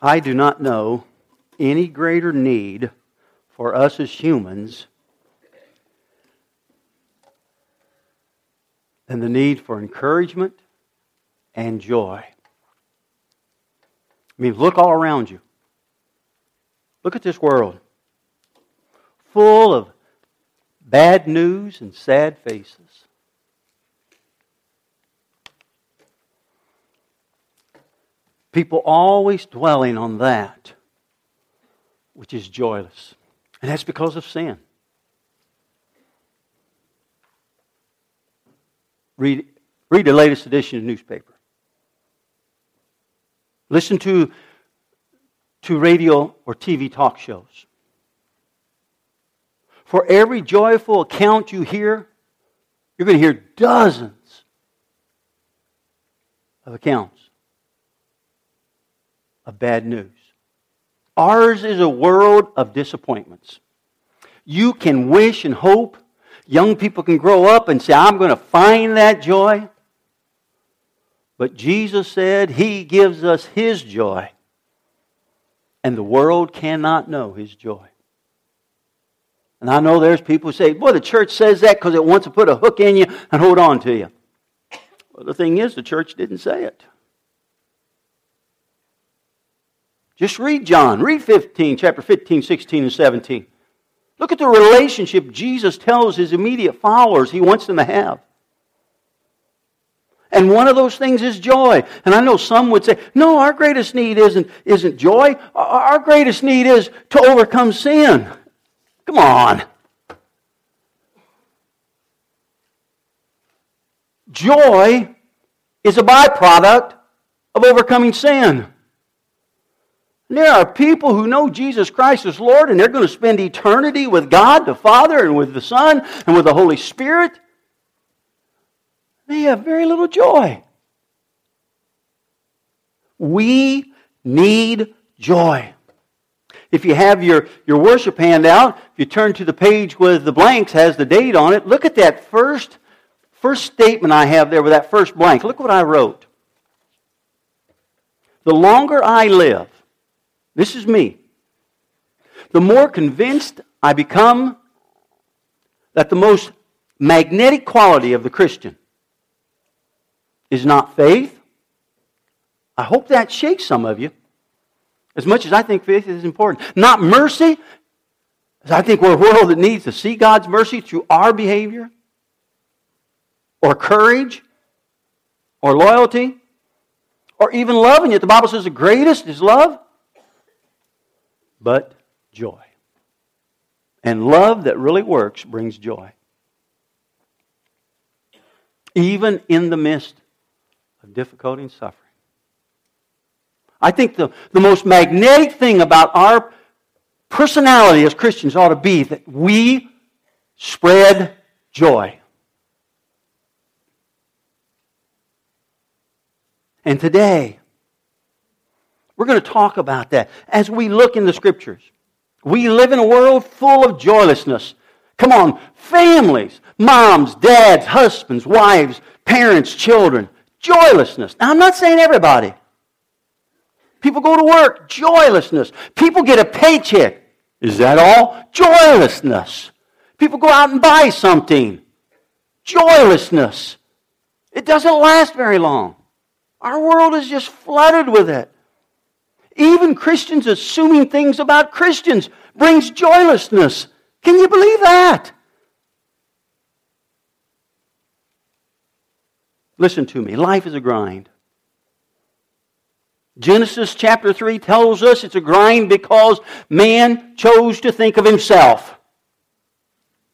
I do not know any greater need for us as humans than the need for encouragement and joy. I mean, look all around you. Look at this world full of bad news and sad faces. People always dwelling on that which is joyless. And that's because of sin. Read, read the latest edition of the newspaper. Listen to, to radio or TV talk shows. For every joyful account you hear, you're going to hear dozens of accounts of bad news. Ours is a world of disappointments. You can wish and hope. Young people can grow up and say, I'm going to find that joy. But Jesus said He gives us His joy. And the world cannot know His joy. And I know there's people who say, boy, the church says that because it wants to put a hook in you and hold on to you. Well, the thing is, the church didn't say it. Just read John. Read 15, chapter 15, 16, and 17. Look at the relationship Jesus tells his immediate followers he wants them to have. And one of those things is joy. And I know some would say, no, our greatest need isn't, isn't joy. Our greatest need is to overcome sin. Come on. Joy is a byproduct of overcoming sin. There are people who know Jesus Christ as Lord, and they're going to spend eternity with God the Father and with the Son and with the Holy Spirit. They have very little joy. We need joy. If you have your, your worship handout, if you turn to the page with the blanks, has the date on it, look at that first, first statement I have there with that first blank. Look what I wrote. The longer I live, this is me. The more convinced I become that the most magnetic quality of the Christian is not faith. I hope that shakes some of you. As much as I think faith is important. Not mercy, as I think we're a world that needs to see God's mercy through our behavior, or courage, or loyalty, or even love. And yet the Bible says the greatest is love but joy. And love that really works brings joy. Even in the midst of difficulty and suffering. I think the, the most magnetic thing about our personality as Christians ought to be that we spread joy. And today, we're going to talk about that as we look in the scriptures. We live in a world full of joylessness. Come on, families, moms, dads, husbands, wives, parents, children, joylessness. Now, I'm not saying everybody. People go to work, joylessness. People get a paycheck. Is that all? Joylessness. People go out and buy something. Joylessness. It doesn't last very long. Our world is just flooded with it. Even Christians assuming things about Christians brings joylessness. Can you believe that? Listen to me. Life is a grind. Genesis chapter 3 tells us it's a grind because man chose to think of himself.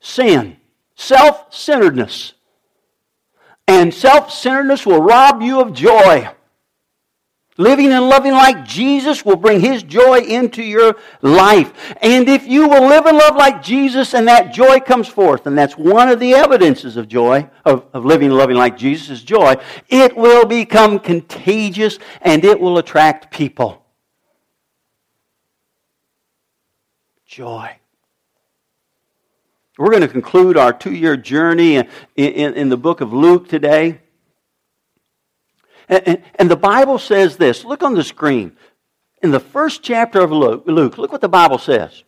Sin, self centeredness. And self centeredness will rob you of joy. Living and loving like Jesus will bring His joy into your life. And if you will live and love like Jesus and that joy comes forth, and that's one of the evidences of joy, of, of living and loving like Jesus is joy, it will become contagious and it will attract people. Joy. We're going to conclude our two year journey in, in, in the book of Luke today. And, and, the Bible says this look on the screen. in the first chapter of Luke, Luke, look what the Bible says.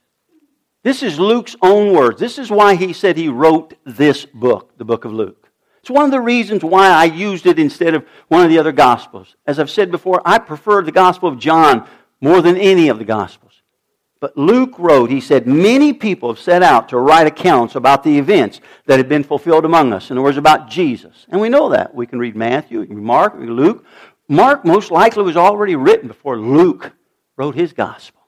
This is Luke's own words. This is why he said he wrote this book, the book of Luke. It's one of the reasons why I used it instead of one of the other Gospels. As I've said before, I prefer the Gospel of John more than any of the Gospels. But Luke wrote, he said, many people have set out to write accounts about the events that had been fulfilled among us. In other words, about Jesus. And we know that. We can read Matthew, we can Mark, read Luke. Mark most likely was already written before Luke wrote his gospel.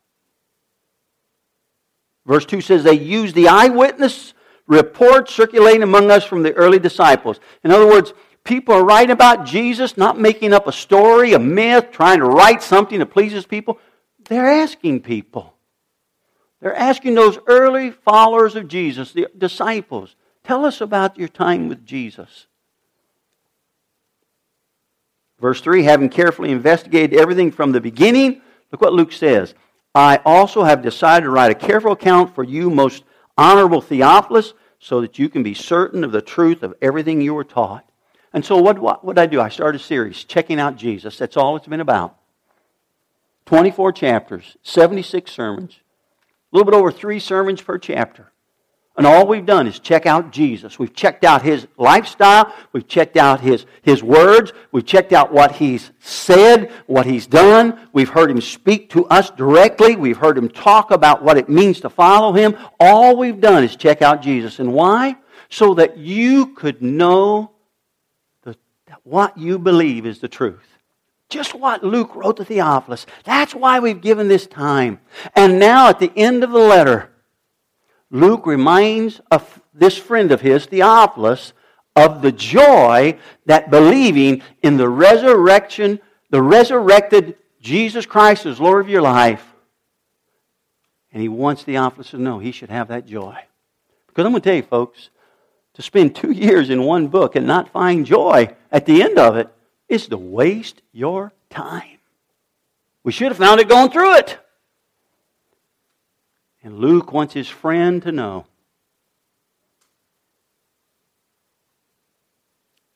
Verse 2 says they used the eyewitness reports circulating among us from the early disciples. In other words, people are writing about Jesus, not making up a story, a myth, trying to write something that pleases people. They're asking people. They're asking those early followers of Jesus, the disciples, tell us about your time with Jesus. Verse 3 having carefully investigated everything from the beginning, look what Luke says. I also have decided to write a careful account for you, most honorable Theophilus, so that you can be certain of the truth of everything you were taught. And so, what, what, what did I do? I started a series, Checking Out Jesus. That's all it's been about. 24 chapters, 76 sermons, a little bit over three sermons per chapter. And all we've done is check out Jesus. We've checked out his lifestyle. We've checked out his, his words. We've checked out what he's said, what he's done. We've heard him speak to us directly. We've heard him talk about what it means to follow him. All we've done is check out Jesus. And why? So that you could know the, that what you believe is the truth. Just what Luke wrote to Theophilus. That's why we've given this time. And now at the end of the letter, Luke reminds of this friend of his, Theophilus, of the joy that believing in the resurrection, the resurrected Jesus Christ as Lord of your life. And he wants Theophilus to know he should have that joy. Because I'm going to tell you, folks, to spend two years in one book and not find joy at the end of it is to waste your time. We should have found it going through it. And Luke wants his friend to know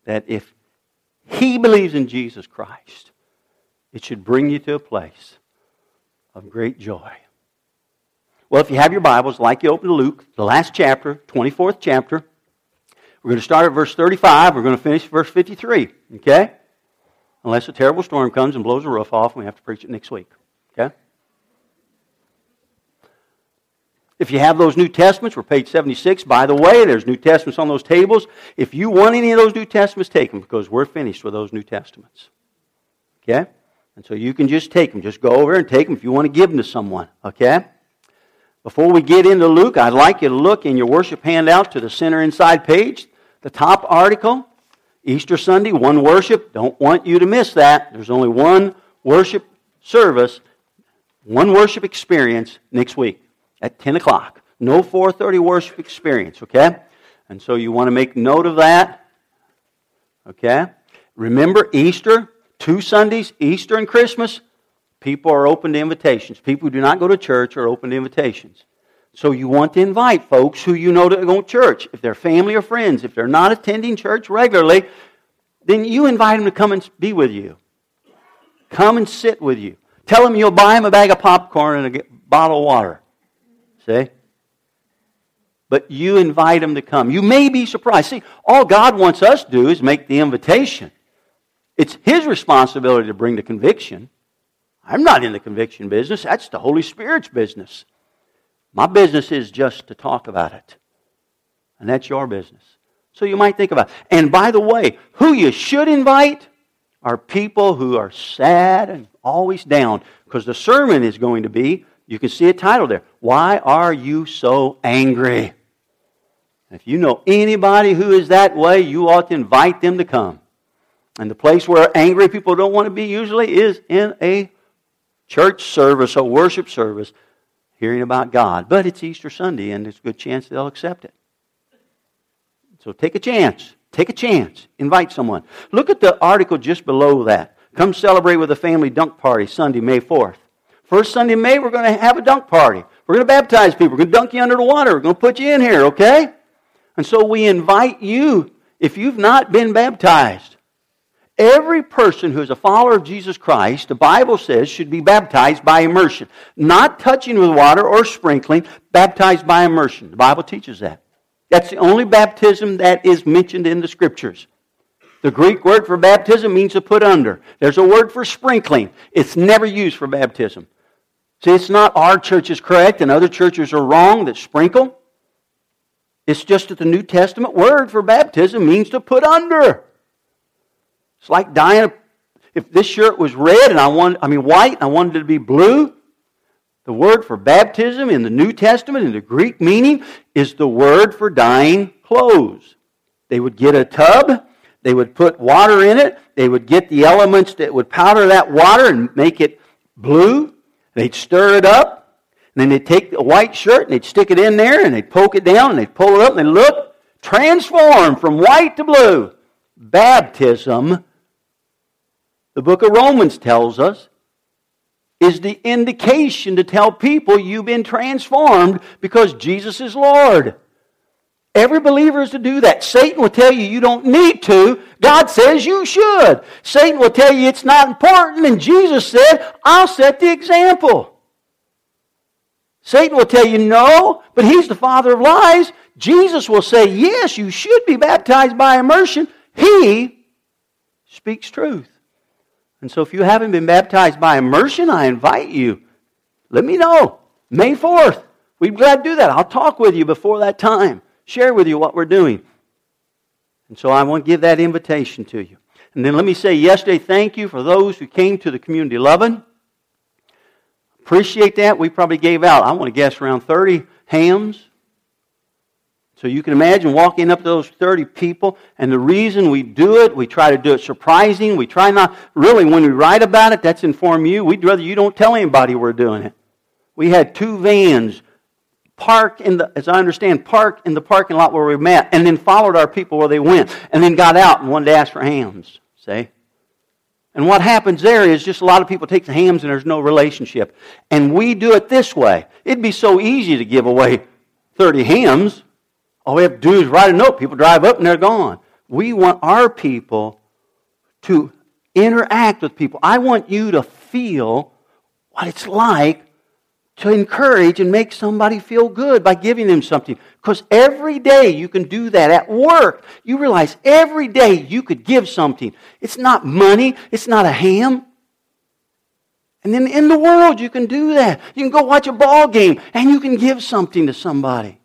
that if he believes in Jesus Christ, it should bring you to a place of great joy. Well, if you have your Bibles, like you open to Luke, the last chapter, 24th chapter, we're going to start at verse 35. We're going to finish verse 53. Okay? Unless a terrible storm comes and blows the roof off and we have to preach it next week. Okay? If you have those New Testaments, we're page 76. By the way, there's New Testaments on those tables. If you want any of those New Testaments, take them because we're finished with those New Testaments. Okay? And so you can just take them. Just go over and take them if you want to give them to someone. Okay? Before we get into Luke, I'd like you to look in your worship handout to the center inside page, the top article. Easter Sunday, one worship. Don't want you to miss that. There's only one worship service, one worship experience next week at 10 o'clock. No 4:30 worship experience, okay? And so you want to make note of that. Okay? Remember Easter, two Sundays, Easter and Christmas, people are open to invitations. People who do not go to church are open to invitations. So you want to invite folks who you know to go to church. If they're family or friends, if they're not attending church regularly, then you invite them to come and be with you. Come and sit with you. Tell them you'll buy them a bag of popcorn and a bottle of water. See? But you invite them to come. You may be surprised. See, all God wants us to do is make the invitation. It's His responsibility to bring the conviction. I'm not in the conviction business. That's the Holy Spirit's business. My business is just to talk about it. And that's your business. So you might think about it. And by the way, who you should invite are people who are sad and always down. Because the sermon is going to be, you can see a title there. Why are you so angry? If you know anybody who is that way, you ought to invite them to come. And the place where angry people don't want to be usually is in a church service, a worship service hearing about God. But it's Easter Sunday, and there's a good chance they'll accept it. So take a chance. Take a chance. Invite someone. Look at the article just below that. Come celebrate with a family dunk party Sunday, May 4th. First Sunday in May, we're going to have a dunk party. We're going to baptize people. We're going to dunk you under the water. We're going to put you in here, okay? And so we invite you, if you've not been baptized, every person who is a follower of Jesus Christ, the Bible says, should be baptized by immersion. Not touching with water or sprinkling, baptized by immersion. The Bible teaches that. That's the only baptism that is mentioned in the Scriptures. The Greek word for baptism means to put under. There's a word for sprinkling. It's never used for baptism. See, it's not our church is correct and other churches are wrong that sprinkle. It's just that the New Testament word for baptism means to put under. It's like dyeing. If this shirt was red and I want, I mean white, and I wanted it to be blue, the word for baptism in the New Testament, in the Greek meaning, is the word for dyeing clothes. They would get a tub, they would put water in it, they would get the elements that would powder that water and make it blue. They'd stir it up, and then they'd take a white shirt and they'd stick it in there and they'd poke it down and they'd pull it up and they'd look, transform from white to blue. Baptism, the book of Romans tells us, is the indication to tell people you've been transformed because Jesus is Lord. Every believer is to do that. Satan will tell you you don't need to. God says you should. Satan will tell you it's not important, and Jesus said, I'll set the example. Satan will tell you no, but he's the father of lies. Jesus will say, yes, you should be baptized by immersion. He speaks truth. And so if you haven't been baptized by immersion, I invite you. Let me know. May 4th. We'd be glad to do that. I'll talk with you before that time. Share with you what we're doing. And so I want to give that invitation to you. And then let me say yesterday, thank you for those who came to the community loving. Appreciate that. We probably gave out, I want to guess, around 30 hams. So you can imagine walking up to those 30 people, and the reason we do it, we try to do it surprising. We try not, really, when we write about it, that's inform you. We'd rather you don't tell anybody we're doing it. We had two vans park in the, as I understand, park in the parking lot where we met, and then followed our people where they went, and then got out and wanted to ask for hams. See? And what happens there is just a lot of people take the hams and there's no relationship. And we do it this way. It'd be so easy to give away 30 hams all we have to do is write a note. People drive up and they're gone. We want our people to interact with people. I want you to feel what it's like to encourage and make somebody feel good by giving them something. Because every day you can do that. At work, you realize every day you could give something. It's not money, it's not a ham. And then in the world, you can do that. You can go watch a ball game and you can give something to somebody.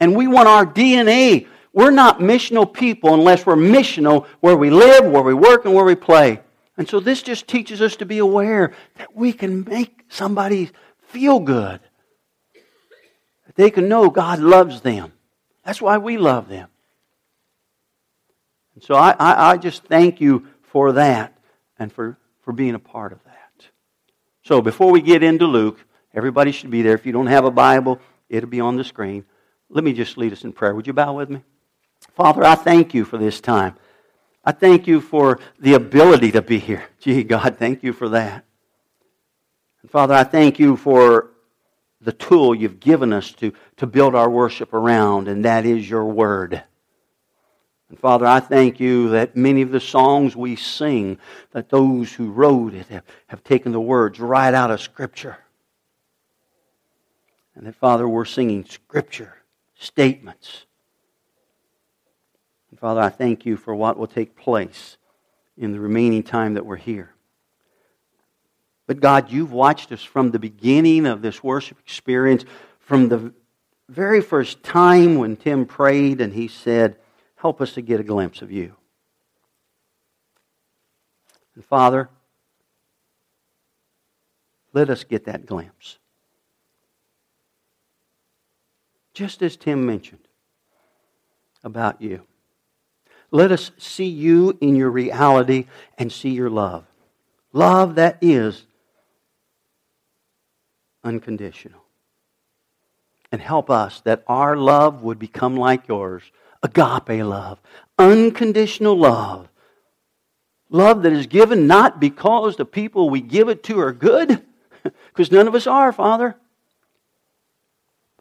And we want our DNA. We're not missional people unless we're missional where we live, where we work, and where we play. And so this just teaches us to be aware that we can make somebody feel good. That they can know God loves them. That's why we love them. And so I, I, I just thank you for that and for, for being a part of that. So before we get into Luke, everybody should be there. If you don't have a Bible, it'll be on the screen. Let me just lead us in prayer. Would you bow with me? Father, I thank you for this time. I thank you for the ability to be here. Gee, God, thank you for that. And Father, I thank you for the tool you've given us to, to build our worship around, and that is your word. And Father, I thank you that many of the songs we sing, that those who wrote it have, have taken the words right out of Scripture. And that, Father, we're singing Scripture statements. And Father, I thank you for what will take place in the remaining time that we're here. But God, you've watched us from the beginning of this worship experience, from the very first time when Tim prayed and he said, Help us to get a glimpse of you. And Father, let us get that glimpse. Just as Tim mentioned about you. Let us see you in your reality and see your love. Love that is unconditional. And help us that our love would become like yours agape love, unconditional love. Love that is given not because the people we give it to are good, because none of us are, Father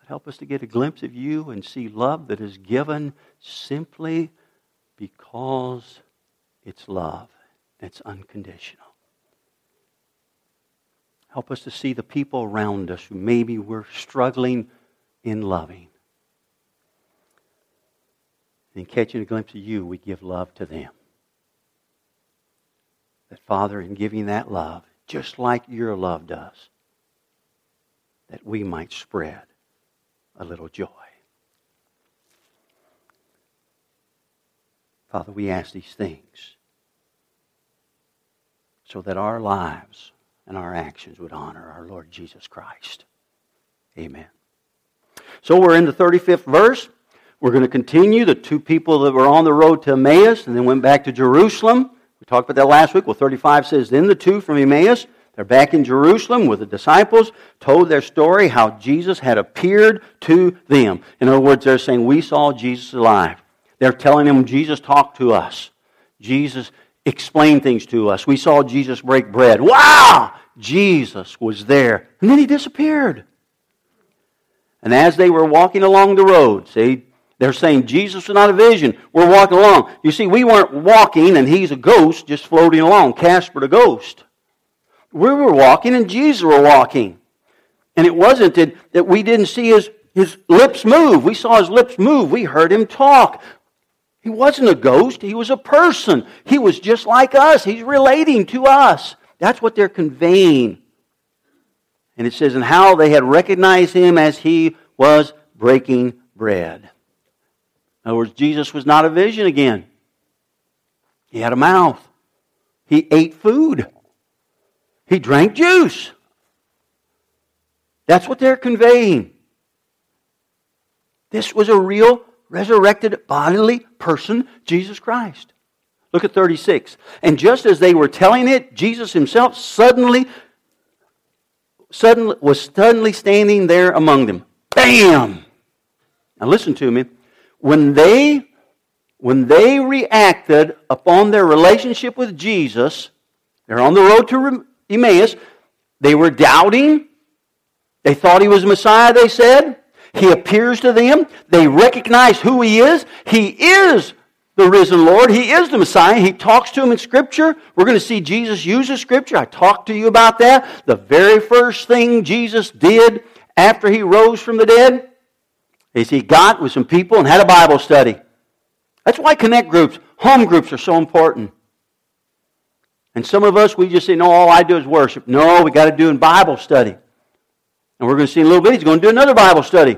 Help us to get a glimpse of you and see love that is given simply because It's love. It's unconditional. Help us to see the people around us who maybe we're struggling in loving. And catching a glimpse of you, we give love to them. That, Father, in giving that love, just like your love does, that we might spread a little joy. Father, we ask these things so that our lives and our actions would honor our Lord Jesus Christ. Amen. So we're in the 35th verse. We're going to continue. The two people that were on the road to Emmaus and then went back to Jerusalem. We talked about that last week. Well, 35 says, Then the two from Emmaus, they're back in Jerusalem with the disciples, told their story how Jesus had appeared to them. In other words, they're saying, We saw Jesus alive. They're telling them Jesus talked to us. Jesus explained things to us. We saw Jesus break bread. Wow! Jesus was there. And then he disappeared. And as they were walking along the road, see, they're saying Jesus was not a vision. We're walking along. You see, we weren't walking and he's a ghost just floating along. Casper the ghost. We were walking and Jesus were walking. And it wasn't that, that we didn't see his, his lips move. We saw his lips move. We heard him talk. He wasn't a ghost, he was a person. He was just like us. He's relating to us. That's what they're conveying. And it says, and how they had recognized him as he was breaking bread. In other words, Jesus was not a vision again. He had a mouth. He ate food. He drank juice. That's what they're conveying. This was a real resurrected bodily person, Jesus Christ. Look at 36. And just as they were telling it, Jesus himself suddenly, suddenly was suddenly standing there among them. Bam! Now listen to me. When they when they reacted upon their relationship with Jesus, they're on the road to Emmaus, they were doubting. They thought he was Messiah, they said. He appears to them. They recognize who He is. He is the risen Lord. He is the Messiah. He talks to them in Scripture. We're going to see Jesus use the Scripture. I talked to you about that. The very first thing Jesus did after He rose from the dead is He got with some people and had a Bible study. That's why connect groups, home groups are so important. And some of us, we just say, no, all I do is worship. No, we got to do in Bible study. And we're going to see in a little bit, he's going to do another Bible study.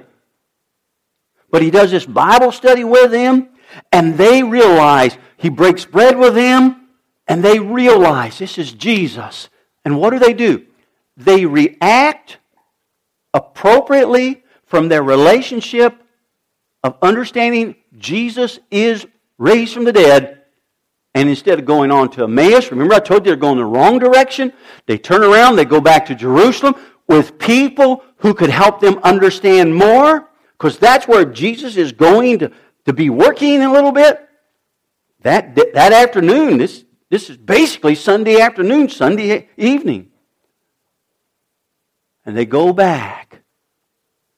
But he does this Bible study with them, and they realize he breaks bread with them, and they realize this is Jesus. And what do they do? They react appropriately from their relationship of understanding Jesus is raised from the dead. And instead of going on to Emmaus, remember I told you they're going the wrong direction. They turn around, they go back to Jerusalem with people who could help them understand more, because that's where Jesus is going to, to be working a little bit. That, that afternoon, this, this is basically Sunday afternoon, Sunday evening. And they go back.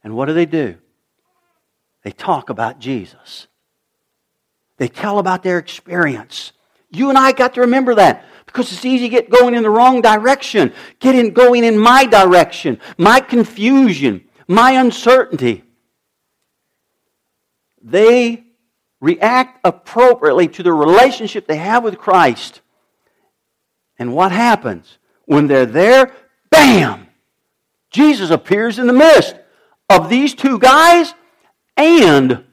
And what do they do? They talk about Jesus. They tell about their experience. You and I got to remember that. Because it's easy to get going in the wrong direction, get in going in my direction, my confusion, my uncertainty. They react appropriately to the relationship they have with Christ. And what happens? When they're there, bam! Jesus appears in the midst of these two guys and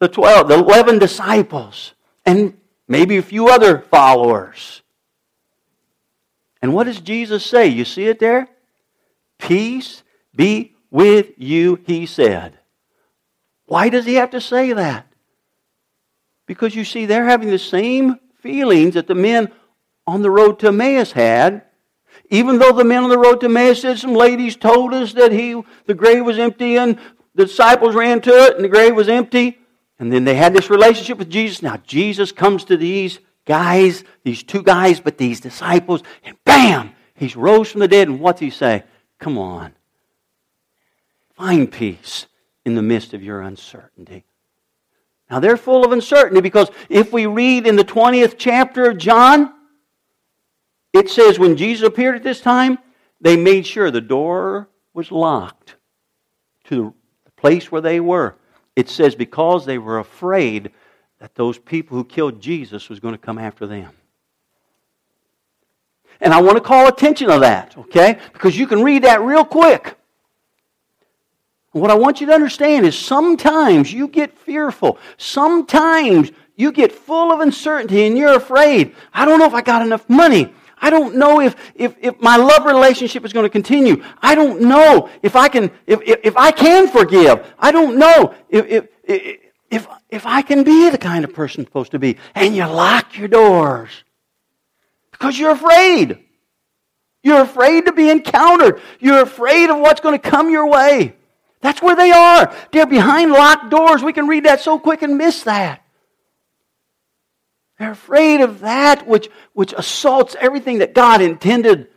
the 12, the 11 disciples. And maybe a few other followers. And what does Jesus say? You see it there? Peace be with you, he said. Why does he have to say that? Because you see, they're having the same feelings that the men on the road to Emmaus had. Even though the men on the road to Emmaus said some ladies told us that he, the grave was empty and the disciples ran to it and the grave was empty. And then they had this relationship with Jesus. Now Jesus comes to these guys, these two guys, but these disciples, and bam, he's rose from the dead. And what's he say? Come on. Find peace in the midst of your uncertainty. Now they're full of uncertainty because if we read in the 20th chapter of John, it says when Jesus appeared at this time, they made sure the door was locked to the place where they were. It says because they were afraid that those people who killed Jesus was going to come after them. And I want to call attention to that, okay? Because you can read that real quick. What I want you to understand is sometimes you get fearful. Sometimes you get full of uncertainty and you're afraid. I don't know if I got enough money. I don't know if, if, if my love relationship is going to continue. I don't know if I can, if, if, if I can forgive. I don't know if, if, if, if, if I can be the kind of person I'm supposed to be. And you lock your doors because you're afraid. You're afraid to be encountered. You're afraid of what's going to come your way. That's where they are. They're behind locked doors. We can read that so quick and miss that. They're afraid of that which, which assaults everything that God intended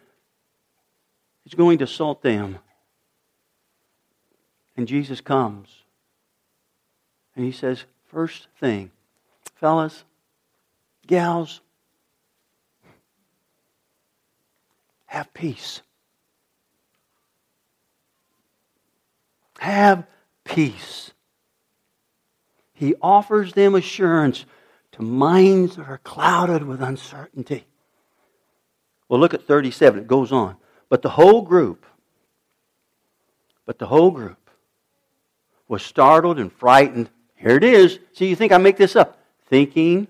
is going to assault them. And Jesus comes. And he says, first thing, fellas, gals, have peace. Have peace. He offers them assurance to minds that are clouded with uncertainty. Well, look at 37. It goes on. But the whole group, but the whole group was startled and frightened. Here it is. See, you think I make this up. Thinking.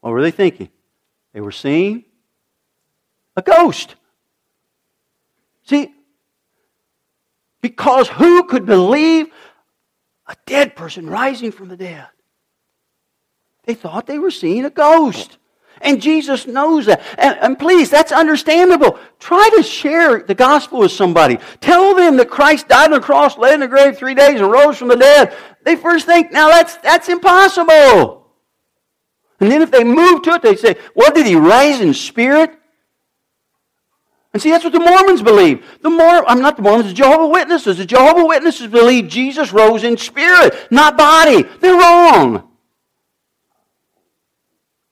What were they thinking? They were seeing a ghost. See, because who could believe a dead person rising from the dead? They thought they were seeing a ghost. And Jesus knows that. And, and, please, that's understandable. Try to share the gospel with somebody. Tell them that Christ died on the cross, lay in the grave three days, and rose from the dead. They first think, now that's, that's impossible. And then if they move to it, they say, well, did he rise in spirit? And see, that's what the Mormons believe. The Mor- I'm not the Mormons, the Jehovah Witnesses. The Jehovah Witnesses believe Jesus rose in spirit, not body. They're wrong.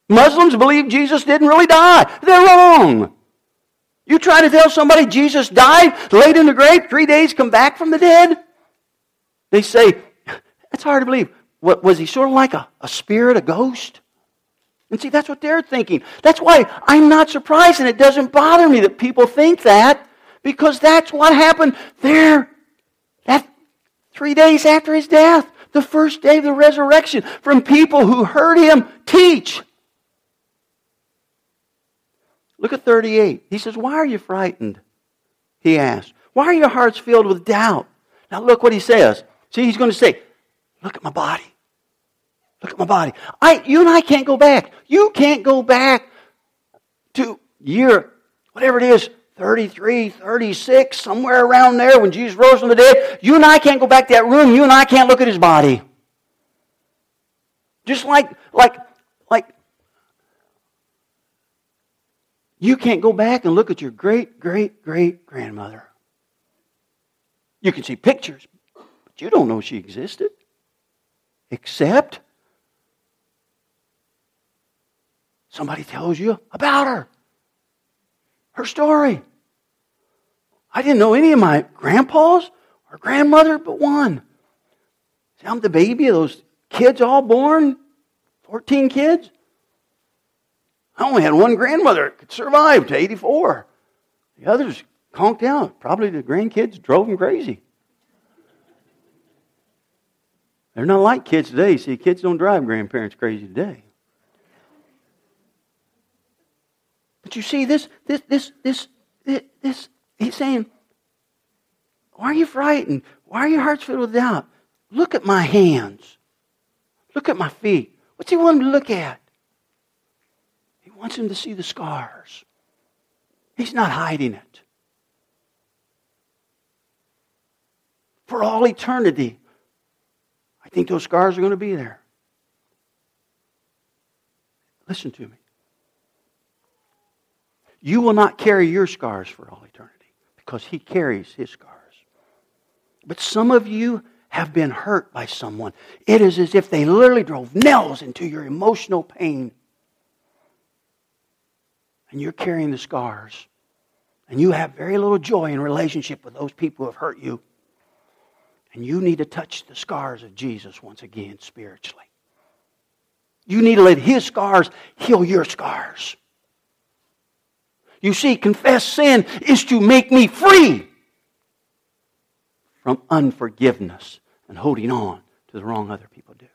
Muslims believe Jesus didn't really die. They're wrong. You try to tell somebody Jesus died, laid in the grave, three days, come back from the dead? They say, it's hard to believe. What, was he sort of like a, a spirit, a ghost? And see, that's what they're thinking. That's why I'm not surprised, and it doesn't bother me that people think that, because that's what happened there. That three days after his death, the first day of the resurrection, from people who heard him teach. Look at 38. He says, Why are you frightened? He asked. Why are your hearts filled with doubt? Now look what he says. See, he's going to say, Look at my body. Look at my body. I, you and I can't go back. You can't go back to year, whatever it is, 33, 36, somewhere around there when Jesus rose from the dead. You and I can't go back to that room. You and I can't look at his body. Just like, like You can't go back and look at your great, great, great grandmother. You can see pictures, but you don't know she existed. Except somebody tells you about her, her story. I didn't know any of my grandpas or grandmother but one. See, I'm the baby of those kids all born, 14 kids. I only had one grandmother that could survive to 84. The others conked out. Probably the grandkids drove them crazy. They're not like kids today. See, kids don't drive grandparents crazy today. But you see, this, this, this, this, this, this he's saying, why are you frightened? Why are your hearts filled with doubt? Look at my hands. Look at my feet. What's he want to look at? Wants him to see the scars. He's not hiding it. For all eternity, I think those scars are going to be there. Listen to me. You will not carry your scars for all eternity because He carries His scars. But some of you have been hurt by someone. It is as if they literally drove nails into your emotional pain. And you're carrying the scars. And you have very little joy in relationship with those people who have hurt you. And you need to touch the scars of Jesus once again spiritually. You need to let His scars heal your scars. You see, confess sin is to make me free from unforgiveness and holding on to the wrong other people do.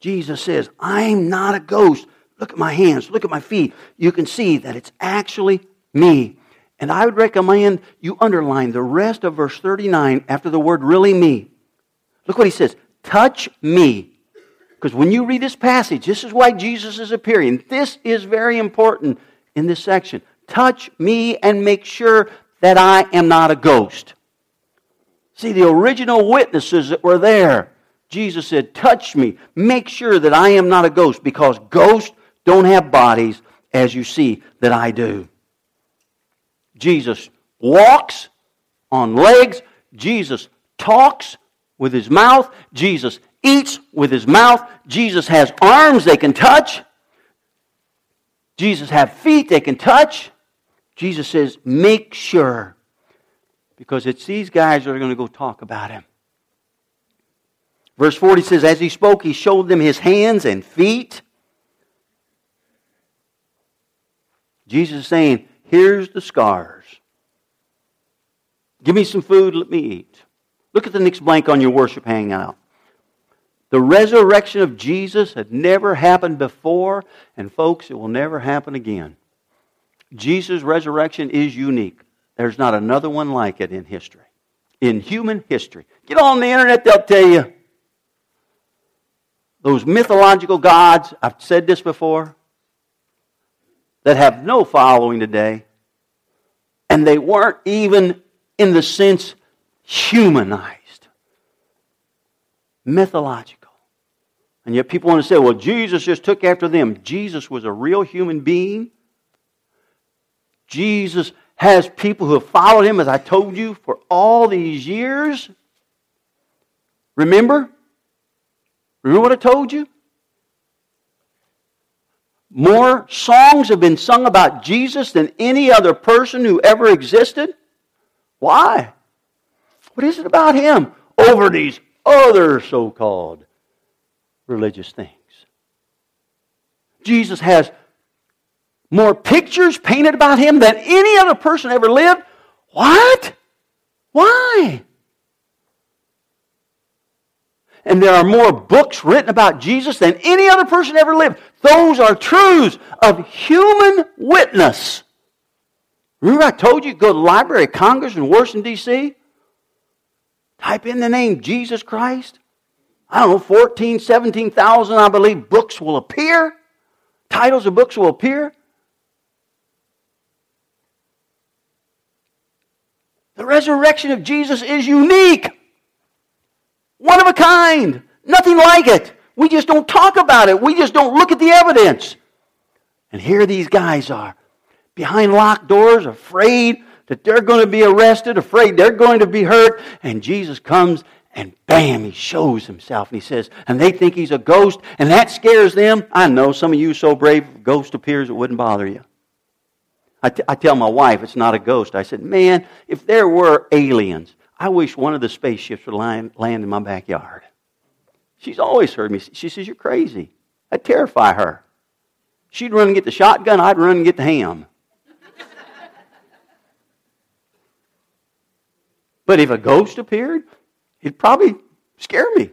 Jesus says, I'm not a ghost. Look at my hands, look at my feet. You can see that it's actually me. And I would recommend you underline the rest of verse 39 after the word really me. Look what he says touch me. Because when you read this passage, this is why Jesus is appearing. This is very important in this section. Touch me and make sure that I am not a ghost. See, the original witnesses that were there, Jesus said, Touch me. Make sure that I am not a ghost because ghosts don't have bodies as you see that I do. Jesus walks on legs. Jesus talks with his mouth. Jesus eats with his mouth. Jesus has arms they can touch. Jesus have feet they can touch. Jesus says, make sure. Because it's these guys that are going to go talk about him. Verse 40 says, As he spoke, he showed them his hands and feet. Jesus is saying, Here's the scars. Give me some food, let me eat. Look at the next blank on your worship hangout. The resurrection of Jesus had never happened before, and folks, it will never happen again. Jesus' resurrection is unique. There's not another one like it in history, in human history. Get on the internet, they'll tell you. Those mythological gods, I've said this before, that have no following today, and they weren't even in the sense humanized, mythological. And yet people want to say, well, Jesus just took after them. Jesus was a real human being. Jesus has people who have followed him, as I told you, for all these years. Remember? Remember what I told you? More songs have been sung about Jesus than any other person who ever existed. Why? What is it about him over these other so called religious things? Jesus has more pictures painted about him than any other person ever lived. What? Why? And there are more books written about Jesus than any other person ever lived. Those are truths of human witness. Remember, I told you go to the Library of Congress in Washington, D.C.? Type in the name Jesus Christ. I don't know, 14, 17,000, I believe, books will appear. Titles of books will appear. The resurrection of Jesus is unique. One of a kind. Nothing like it. We just don't talk about it. We just don't look at the evidence. And here these guys are, behind locked doors, afraid that they're going to be arrested, afraid they're going to be hurt. And Jesus comes and bam, he shows himself. And he says, and they think he's a ghost, and that scares them. I know some of you so brave, ghost appears, it wouldn't bother you. I, t- I tell my wife it's not a ghost. I said, man, if there were aliens, I wish one of the spaceships would land, in my backyard. She's always heard me. She says, You're crazy. I'd terrify her. She'd run and get the shotgun, I'd run and get the ham. but if a ghost appeared, it'd probably scare me.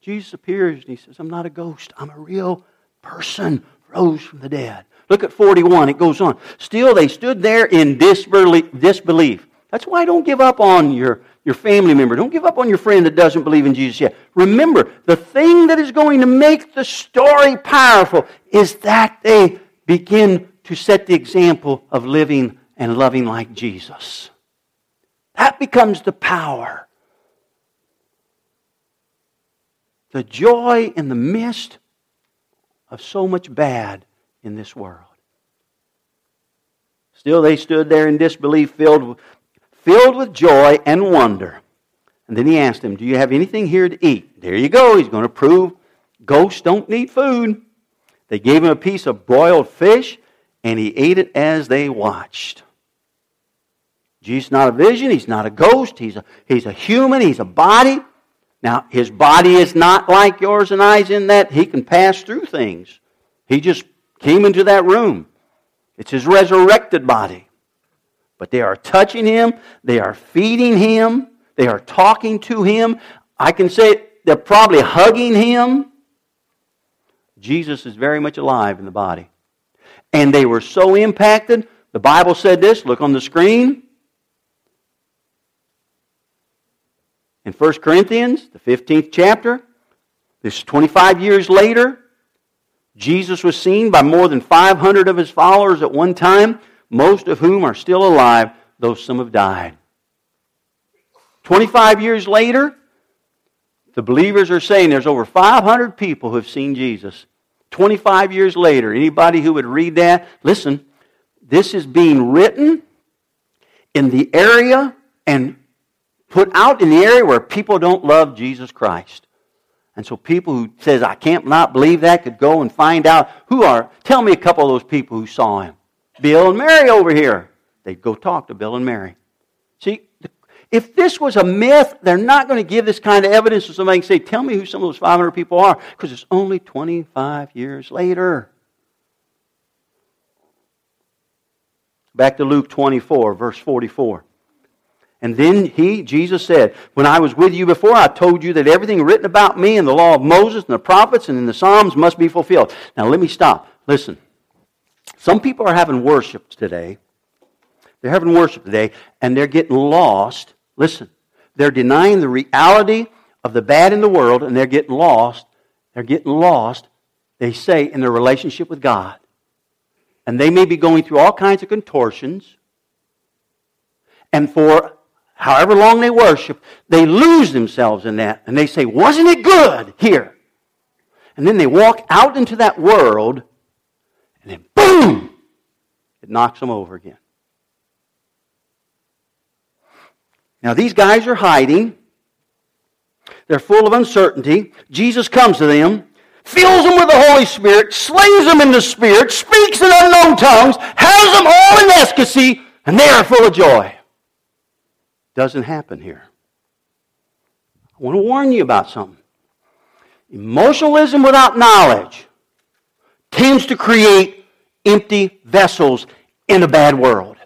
Jesus appears and he says, I'm not a ghost, I'm a real person, rose from the dead. Look at 41, it goes on. Still, they stood there in disbelief. That's why don't give up on your, your family member. Don't give up on your friend that doesn't believe in Jesus yet. Remember, the thing that is going to make the story powerful is that they begin to set the example of living and loving like Jesus. That becomes the power. The joy in the midst of so much bad in this world. Still, they stood there in disbelief, filled filled with joy and wonder. And then he asked him, Do you have anything here to eat? There you go. He's going to prove ghosts don't need food. They gave him a piece of broiled fish, and he ate it as they watched. Jesus not a vision, he's not a ghost, he's a, he's a human, he's a body. Now, his body is not like yours and I's in that he can pass through things. He just came into that room. It's his resurrected body. But they are touching him, they are feeding him, they are talking to him. I can say they're probably hugging him. Jesus is very much alive in the body. And they were so impacted. The Bible said this, look on the screen. in 1 Corinthians, the 15th chapter. This is 25 years later. Jesus was seen by more than 500 of his followers at one time, most of whom are still alive, though some have died. 25 years later, the believers are saying there's over 500 people who have seen Jesus. 25 years later, anybody who would read that, listen, this is being written in the area and put out in the area where people don't love Jesus Christ. And so people who says, I can't not believe that could go and find out who are. Tell me a couple of those people who saw him. Bill and Mary over here. They'd go talk to Bill and Mary. See, if this was a myth, they're not going to give this kind of evidence to somebody and say, tell me who some of those 500 people are, because it's only 25 years later. Back to Luke 24, verse 44. And then he, Jesus said, When I was with you before, I told you that everything written about me in the law of Moses and the prophets and in the Psalms must be fulfilled. Now let me stop. Listen. Some people are having worship today. They're having worship today, and they're getting lost. Listen. They're denying the reality of the bad in the world, and they're getting lost. They're getting lost, they say, in their relationship with God. And they may be going through all kinds of contortions. And for however long they worship, they lose themselves in that. And they say, Wasn't it good here? And then they walk out into that world! It knocks them over again. Now, these guys are hiding. They're full of uncertainty. Jesus comes to them, fills them with the Holy Spirit, slays them in the Spirit, speaks in unknown tongues, has them all in ecstasy, and they are full of joy doesn't happen here. I want to warn you about something. Emotionalism without knowledge tends to create empty vessels in a bad world.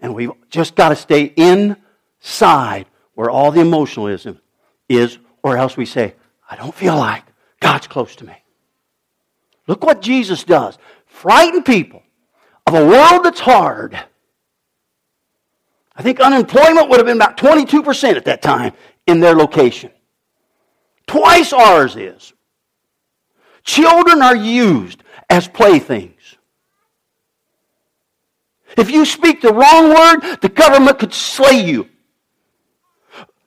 And we've just got to stay inside where all the emotionalism is, or else we say, I don't feel like God's close to me. Look what Jesus does. Frighten people of a world that's hard I think unemployment would have been about 22% at that time in their location. Twice ours is. Children are used as playthings. If you speak the wrong word, the government could slay you.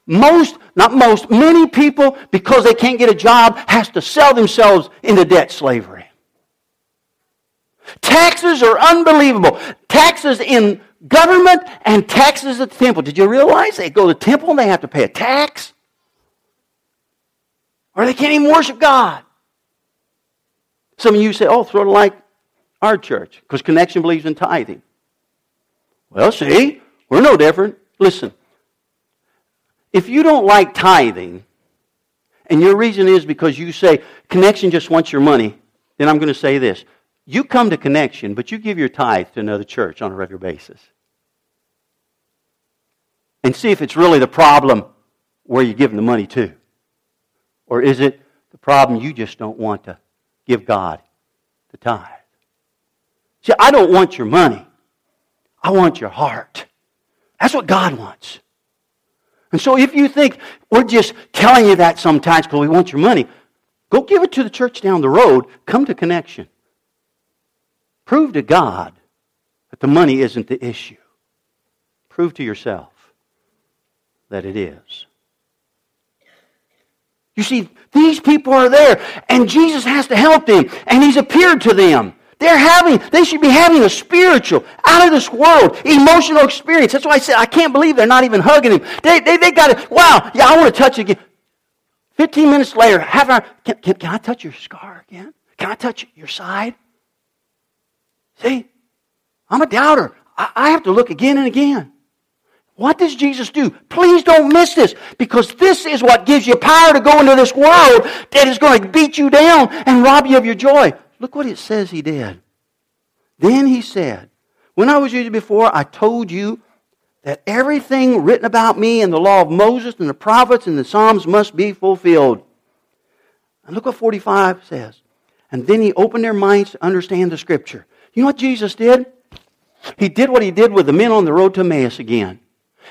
Most, not most, many people, because they can't get a job, has to sell themselves into debt slavery. Taxes are unbelievable. Taxes in government and taxes at the temple. Did you realize they go to the temple and they have to pay a tax? Or they can't even worship God. Some of you say, oh, sort of like our church, because Connection believes in tithing. Well, see, we're no different. Listen, if you don't like tithing, and your reason is because you say Connection just wants your money, then I'm going to say this. You come to Connection, but you give your tithe to another church on a regular basis and see if it's really the problem where you're giving the money to. Or is it the problem you just don't want to give God the tithe? See, I don't want your money. I want your heart. That's what God wants. And so if you think we're just telling you that sometimes because we want your money, go give it to the church down the road. Come to connection. Prove to God that the money isn't the issue. Prove to yourself that it is. You see, these people are there, and Jesus has to help them, and He's appeared to them. They're having, they should be having a spiritual, out of this world, emotional experience. That's why I said, I can't believe they're not even hugging him. They, they, they got it. Wow, yeah, I want to touch again. 15 minutes later, half hour, can, can, can I touch your scar again? Can I touch your side? See, I'm a doubter. I, I have to look again and again. What does Jesus do? Please don't miss this because this is what gives you power to go into this world that is going to beat you down and rob you of your joy. Look what it says he did. Then he said, When I was with you before, I told you that everything written about me in the law of Moses and the prophets and the Psalms must be fulfilled. And look what 45 says. And then he opened their minds to understand the scripture. You know what Jesus did? He did what he did with the men on the road to Emmaus again.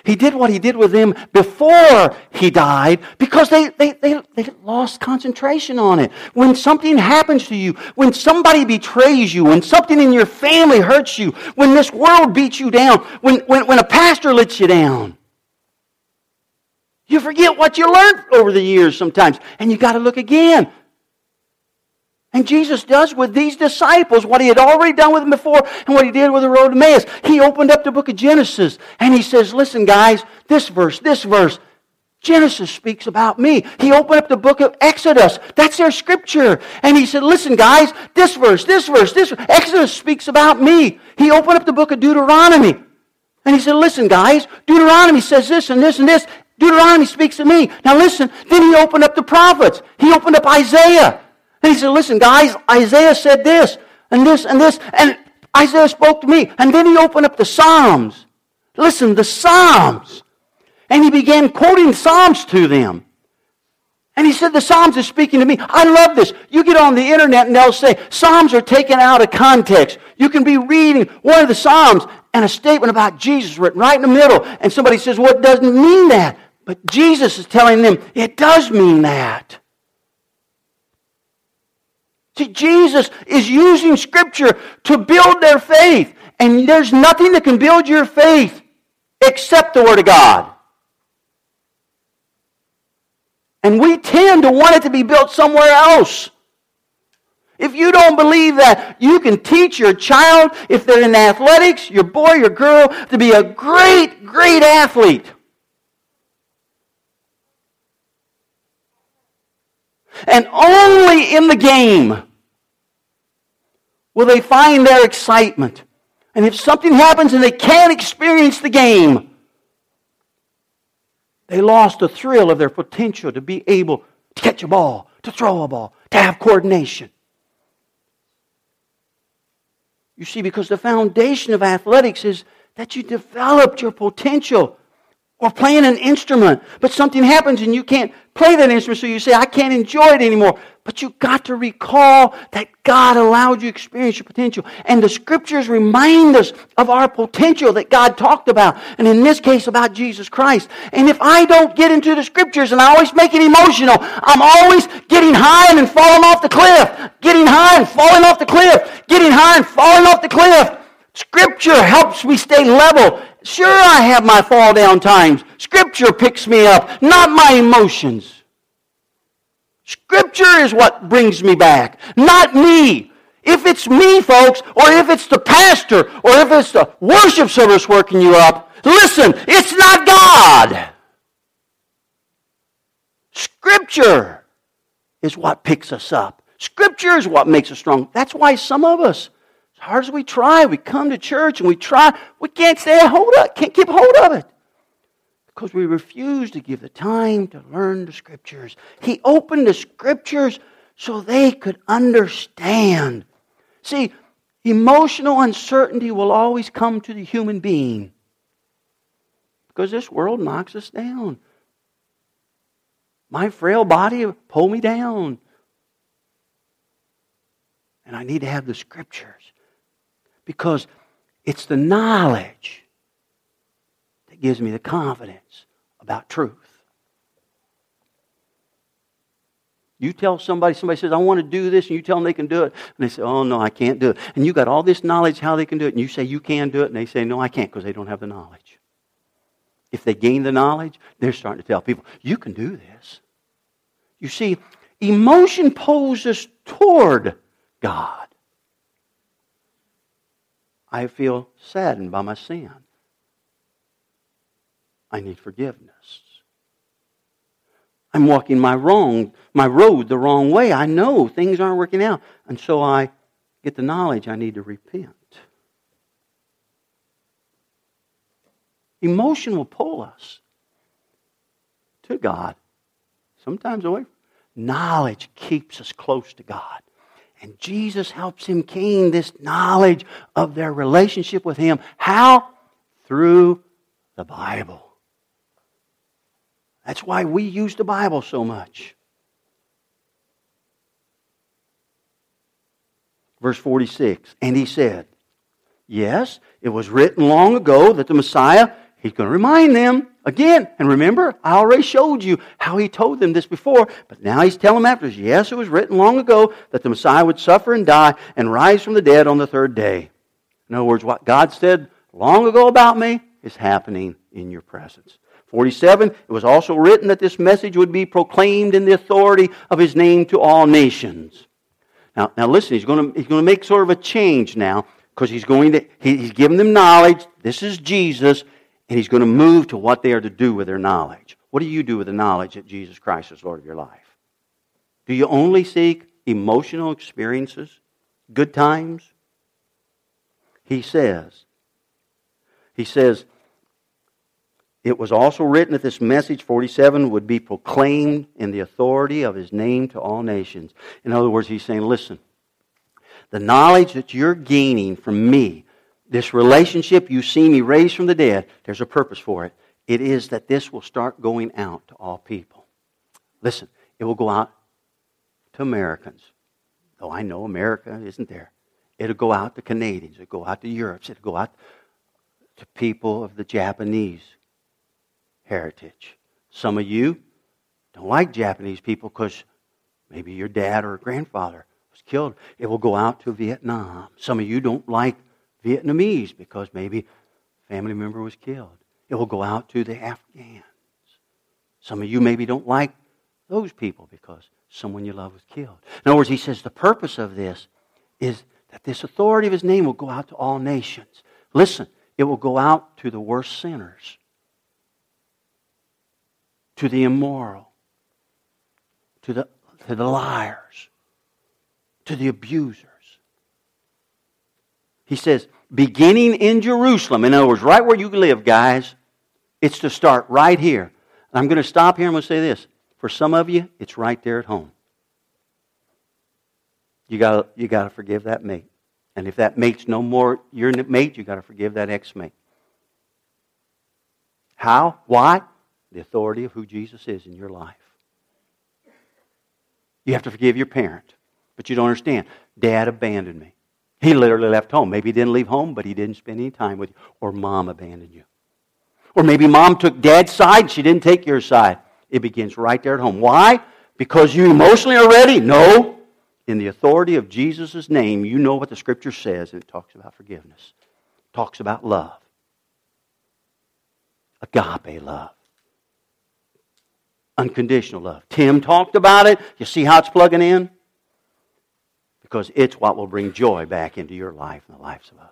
He did what he did with them before he died because they, they, they, they lost concentration on it. When something happens to you, when somebody betrays you, when something in your family hurts you, when this world beats you down, when, when, when a pastor lets you down, you forget what you learned over the years sometimes, and you got to look again. And Jesus does with these disciples what he had already done with them before and what he did with the road to Emmaus. He opened up the book of Genesis and he says, Listen, guys, this verse, this verse, Genesis speaks about me. He opened up the book of Exodus. That's their scripture. And he said, Listen, guys, this verse, this verse, this Exodus speaks about me. He opened up the book of Deuteronomy. And he said, Listen, guys, Deuteronomy says this and this and this. Deuteronomy speaks to me. Now listen, then he opened up the prophets. He opened up Isaiah. And he said, Listen, guys, Isaiah said this and this and this. And Isaiah spoke to me. And then he opened up the Psalms. Listen, the Psalms. And he began quoting Psalms to them. And he said, The Psalms are speaking to me. I love this. You get on the internet and they'll say, Psalms are taken out of context. You can be reading one of the Psalms and a statement about Jesus written right in the middle. And somebody says, Well, it doesn't mean that. But Jesus is telling them, It does mean that. See, Jesus is using Scripture to build their faith. And there's nothing that can build your faith except the Word of God. And we tend to want it to be built somewhere else. If you don't believe that you can teach your child, if they're in athletics, your boy, your girl, to be a great, great athlete, And only in the game will they find their excitement. And if something happens and they can't experience the game, they lost the thrill of their potential to be able to catch a ball, to throw a ball, to have coordination. You see, because the foundation of athletics is that you developed your potential or playing an instrument, but something happens and you can't play that instrument, so you say, I can't enjoy it anymore. But you got to recall that God allowed you to experience your potential. And the scriptures remind us of our potential that God talked about. And in this case, about Jesus Christ. And if I don't get into the scriptures and I always make it emotional, I'm always getting high and then falling off the cliff. Getting high and falling off the cliff. Getting high and falling off the cliff. Scripture helps me stay level Sure, I have my fall down times. Scripture picks me up, not my emotions. Scripture is what brings me back, not me. If it's me, folks, or if it's the pastor, or if it's the worship service working you up, listen, it's not God. Scripture is what picks us up. Scripture is what makes us strong. That's why some of us hard as we try, we come to church and we try, we can't stay hold of, can't keep hold of it. Because we refuse to give the time to learn the scriptures. He opened the scriptures so they could understand. See, emotional uncertainty will always come to the human being. Because this world knocks us down. My frail body pull me down. And I need to have the scriptures because it's the knowledge that gives me the confidence about truth. You tell somebody, somebody says, I want to do this, and you tell them they can do it. And they say, Oh, no, I can't do it. And you got all this knowledge how they can do it, and you say, You can do it, and they say, No, I can't because they don't have the knowledge. If they gain the knowledge, they're starting to tell people, You can do this. You see, emotion pulls us toward God. I feel saddened by my sin. I need forgiveness. I'm walking my wrong, my road the wrong way. I know things aren't working out. And so I get the knowledge I need to repent. Emotion will pull us to God, sometimes away. Knowledge keeps us close to God. And Jesus helps him gain this knowledge of their relationship with Him. How? Through the Bible. That's why we use the Bible so much. Verse 46 And he said, Yes, it was written long ago that the Messiah, he's going to remind them again. And remember, I already showed you how he told them this before, but now he's telling them after. Yes, it was written long ago that the Messiah would suffer and die and rise from the dead on the third day. In other words, what God said long ago about me is happening in your presence. 47, it was also written that this message would be proclaimed in the authority of his name to all nations. Now, now listen, he's going to, he's going to make sort of a change now because he's going to, he, he's giving them knowledge. This is Jesus, and he's going to move to what they are to do with their knowledge. What do you do with the knowledge that Jesus Christ is Lord of your life? Do you only seek emotional experiences, good times? He says, he says, it was also written that this message, 47, would be proclaimed in the authority of his name to all nations. In other words, he's saying, listen, the knowledge that you're gaining from me, this relationship you see me raised from the dead, there's a purpose for it. It is that this will start going out to all people. Listen, it will go out to Americans. Though I know America isn't there. It'll go out to Canadians. It'll go out to Europe. It'll go out to people of the Japanese heritage. Some of you don't like Japanese people because maybe your dad or grandfather was killed. It will go out to Vietnam. Some of you don't like Vietnamese because maybe a family member was killed. It will go out to the Afghans. Some of you maybe don't like those people because someone you love was killed. In other words, he says the purpose of this is that this authority of his name will go out to all nations. Listen, it will go out to the worst sinners to the immoral, to the, to the liars, to the abusers. He says, beginning in Jerusalem, in other words, right where you live, guys, it's to start right here. And I'm going to stop here and I'm going to say this. For some of you, it's right there at home. You got you got to forgive that mate. And if that mate's no more your mate, you got to forgive that ex mate. How? Why? the authority of who Jesus is in your life. You have to forgive your parent, but you don't understand. Dad abandoned me. He literally left home. Maybe he didn't leave home, but he didn't spend any time with you. Or mom abandoned you. Or maybe mom took dad's side, she didn't take your side. It begins right there at home. Why? Because you emotionally are ready? No. In the authority of Jesus' name, you know what the scripture says, and it talks about forgiveness. It talks about love. Agape love. Unconditional love. Tim talked about it. You see how it's plugging in? Because it's what will bring joy back into your life and the lives of others.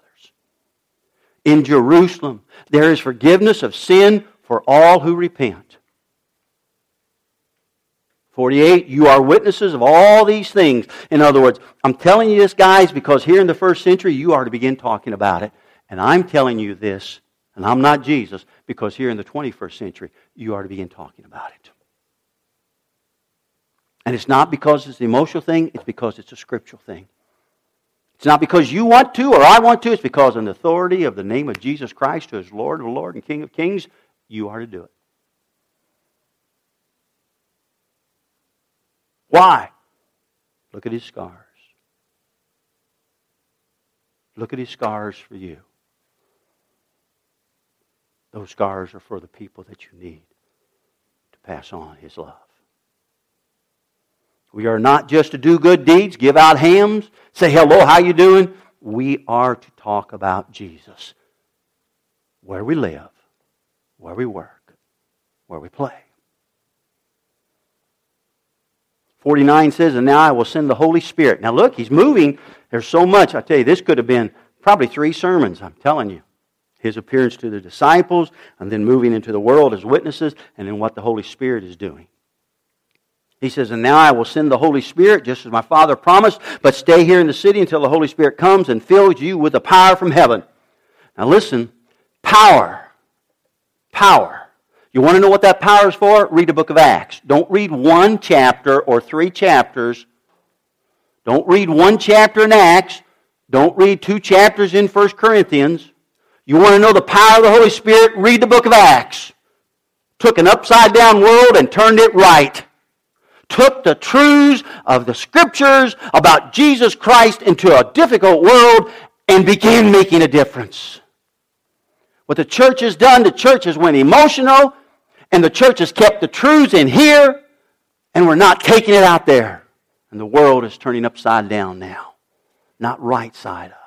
In Jerusalem, there is forgiveness of sin for all who repent. 48, you are witnesses of all these things. In other words, I'm telling you this, guys, because here in the first century, you are to begin talking about it. And I'm telling you this, and I'm not Jesus, because here in the 21st century, you are to begin talking about it. And it's not because it's an emotional thing, it's because it's a scriptural thing. It's not because you want to or I want to, it's because in the authority of the name of Jesus Christ, who is Lord of Lord and King of Kings, you are to do it. Why? Look at his scars. Look at his scars for you. Those scars are for the people that you need to pass on his love. We are not just to do good deeds, give out hams, say hello, how you doing? We are to talk about Jesus. Where we live, where we work, where we play. 49 says, And now I will send the Holy Spirit. Now look, he's moving. There's so much. I tell you, this could have been Probably three sermons, I'm telling you. His appearance to the disciples, and then moving into the world as witnesses, and then what the Holy Spirit is doing. He says, And now I will send the Holy Spirit, just as my Father promised, but stay here in the city until the Holy Spirit comes and fills you with the power from heaven. Now listen, power. Power. You want to know what that power is for? Read the book of Acts. Don't read one chapter or three chapters. Don't read one chapter in Acts. Don't read two chapters in 1 Corinthians. You want to know the power of the Holy Spirit? Read the book of Acts. Took an upside down world and turned it right took the truths of the scriptures about Jesus Christ into a difficult world and began making a difference. What the church has done, the church has went emotional, and the church has kept the truths in here, and we're not taking it out there. And the world is turning upside down now, not right side up.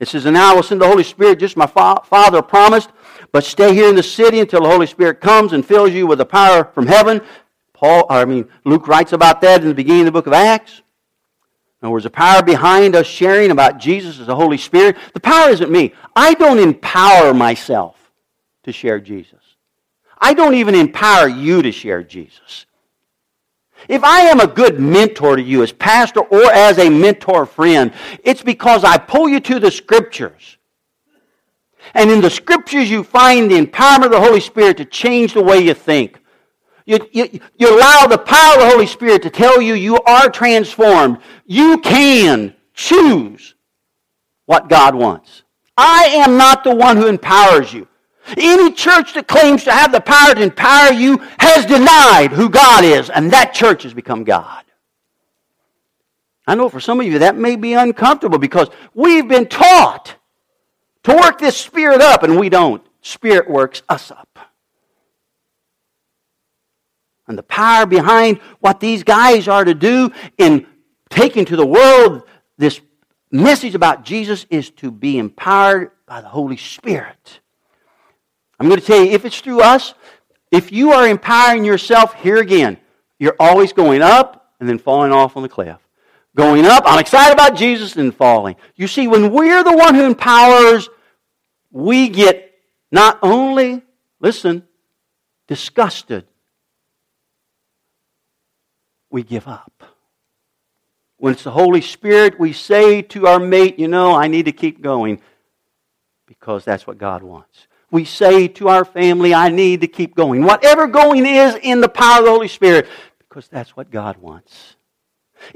It says, And now I will send the Holy Spirit, just my fa- Father promised, but stay here in the city until the Holy Spirit comes and fills you with the power from heaven. Paul, I mean, Luke writes about that in the beginning of the book of Acts. In other words, the power behind us sharing about Jesus is the Holy Spirit. The power isn't me. I don't empower myself to share Jesus. I don't even empower you to share Jesus. If I am a good mentor to you as pastor or as a mentor friend, it's because I pull you to the scriptures. And in the scriptures, you find the empowerment of the Holy Spirit to change the way you think. You, you, you allow the power of the Holy Spirit to tell you you are transformed. You can choose what God wants. I am not the one who empowers you. Any church that claims to have the power to empower you has denied who God is, and that church has become God. I know for some of you that may be uncomfortable because we've been taught to work this spirit up, and we don't. Spirit works us up and the power behind what these guys are to do in taking to the world this message about Jesus is to be empowered by the Holy Spirit. I'm going to tell you, if it's through us, if you are empowering yourself, here again, you're always going up and then falling off on the cliff. Going up, I'm excited about Jesus, and falling. You see, when we're the one who empowers, we get not only, listen, disgusted, we give up. When it's the Holy Spirit, we say to our mate, you know, I need to keep going because that's what God wants. We say to our family, I need to keep going. Whatever going is in the power of the Holy Spirit because that's what God wants.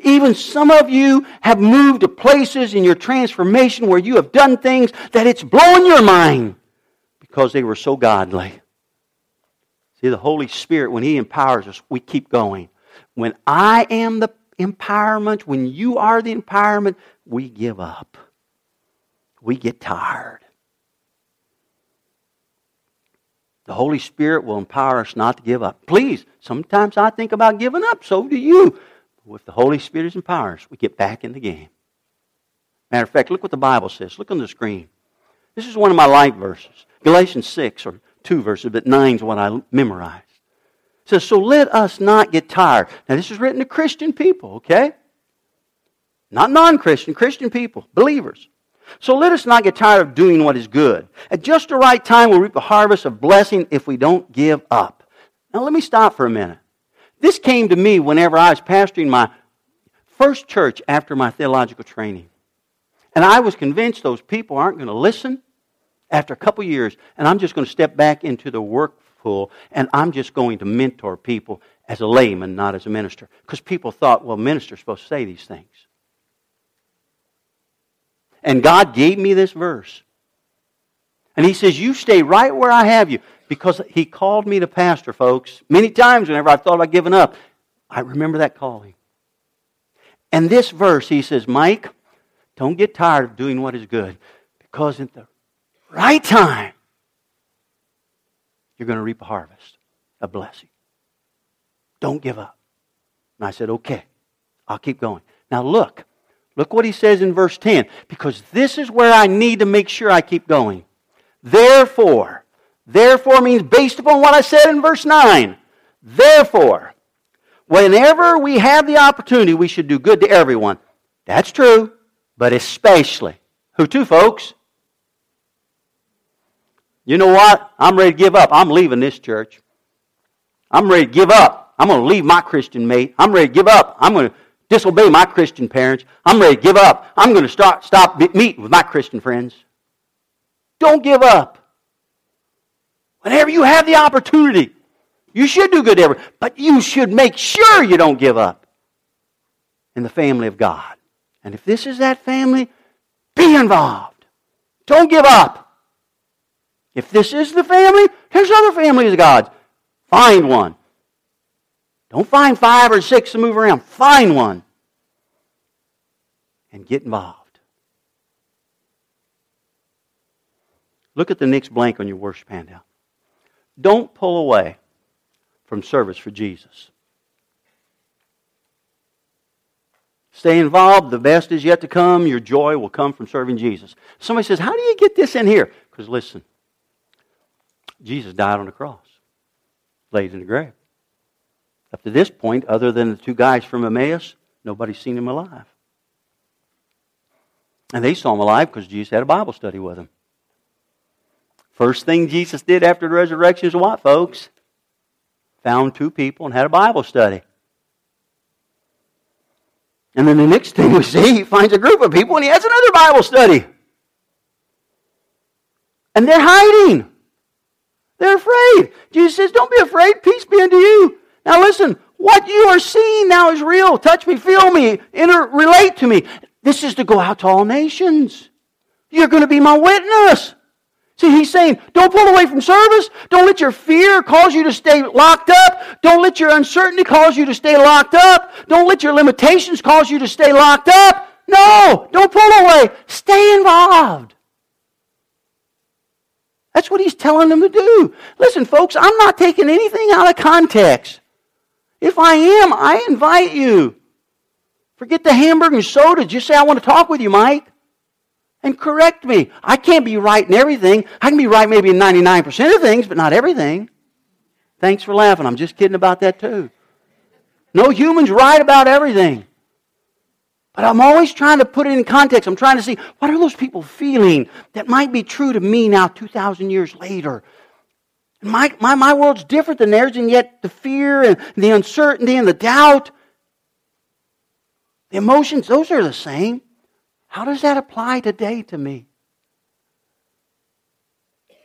Even some of you have moved to places in your transformation where you have done things that it's blown your mind because they were so godly. See, the Holy Spirit, when He empowers us, we keep going. When I am the empowerment, when you are the empowerment, we give up. We get tired. The Holy Spirit will empower us not to give up. Please, sometimes I think about giving up, so do you. But If the Holy Spirit us, we get back in the game. Matter of fact, look what the Bible says. Look on the screen. This is one of my life verses. Galatians 6, or two verses, but 9 is what I memorized says, So let us not get tired. Now, this is written to Christian people, okay? Not non Christian, Christian people, believers. So let us not get tired of doing what is good. At just the right time, we'll reap a harvest of blessing if we don't give up. Now, let me stop for a minute. This came to me whenever I was pastoring my first church after my theological training. And I was convinced those people aren't going to listen after a couple years, and I'm just going to step back into the work and I'm just going to mentor people as a layman, not as a minister. Because people thought, well, minister's supposed to say these things. And God gave me this verse. And He says, You stay right where I have you. Because He called me to pastor, folks. Many times, whenever I thought about giving up, I remember that calling. And this verse, He says, Mike, don't get tired of doing what is good. Because at the right time, you're going to reap a harvest, a blessing. Don't give up. And I said, okay, I'll keep going. Now look, look what he says in verse 10, because this is where I need to make sure I keep going. Therefore, therefore means based upon what I said in verse 9. Therefore, whenever we have the opportunity, we should do good to everyone. That's true, but especially, Who to, folks? You know what? I'm ready to give up. I'm leaving this church. I'm ready to give up. I'm going to leave my Christian mate. I'm ready to give up. I'm going to disobey my Christian parents. I'm ready to give up. I'm going to start, stop meeting with my Christian friends. Don't give up. Whenever you have the opportunity, you should do good ever, but you should make sure you don't give up in the family of God. And if this is that family, be involved. Don't give up. If this is the family, there's other families of God's. Find one. Don't find five or six to move around. Find one. And get involved. Look at the next blank on your worship handout. Don't pull away from service for Jesus. Stay involved. The best is yet to come. Your joy will come from serving Jesus. Somebody says, How do you get this in here? Because listen, Jesus died on the cross, laid in the grave. Up to this point, other than the two guys from Emmaus, nobody's seen him alive. And they saw him alive because Jesus had a Bible study with him. First thing Jesus did after the resurrection is what, folks? Found two people and had a Bible study. And then the next thing we see, he finds a group of people and he has another Bible study. And they're hiding. They're afraid. Jesus says, Don't be afraid. Peace be unto you. Now listen, what you are seeing now is real. Touch me, feel me, inter- relate to me. This is to go out to all nations. You're going to be my witness. See, he's saying, don't pull away from service. Don't let your fear cause you to stay locked up. Don't let your uncertainty cause you to stay locked up. Don't let your limitations cause you to stay locked up. No, don't pull away. Stay involved. That's what he's telling them to do. Listen, folks, I'm not taking anything out of context. If I am, I invite you. Forget the hamburger and soda. Just say, I want to talk with you, Mike. And correct me. I can't be right in everything. I can be right maybe in 99% of things, but not everything. Thanks for laughing. I'm just kidding about that too. No human's right about everything. But I'm always trying to put it in context. I'm trying to see what are those people feeling that might be true to me now 2,000 years later. My, my, my world's different than theirs, and yet the fear and the uncertainty and the doubt, the emotions, those are the same. How does that apply today to me?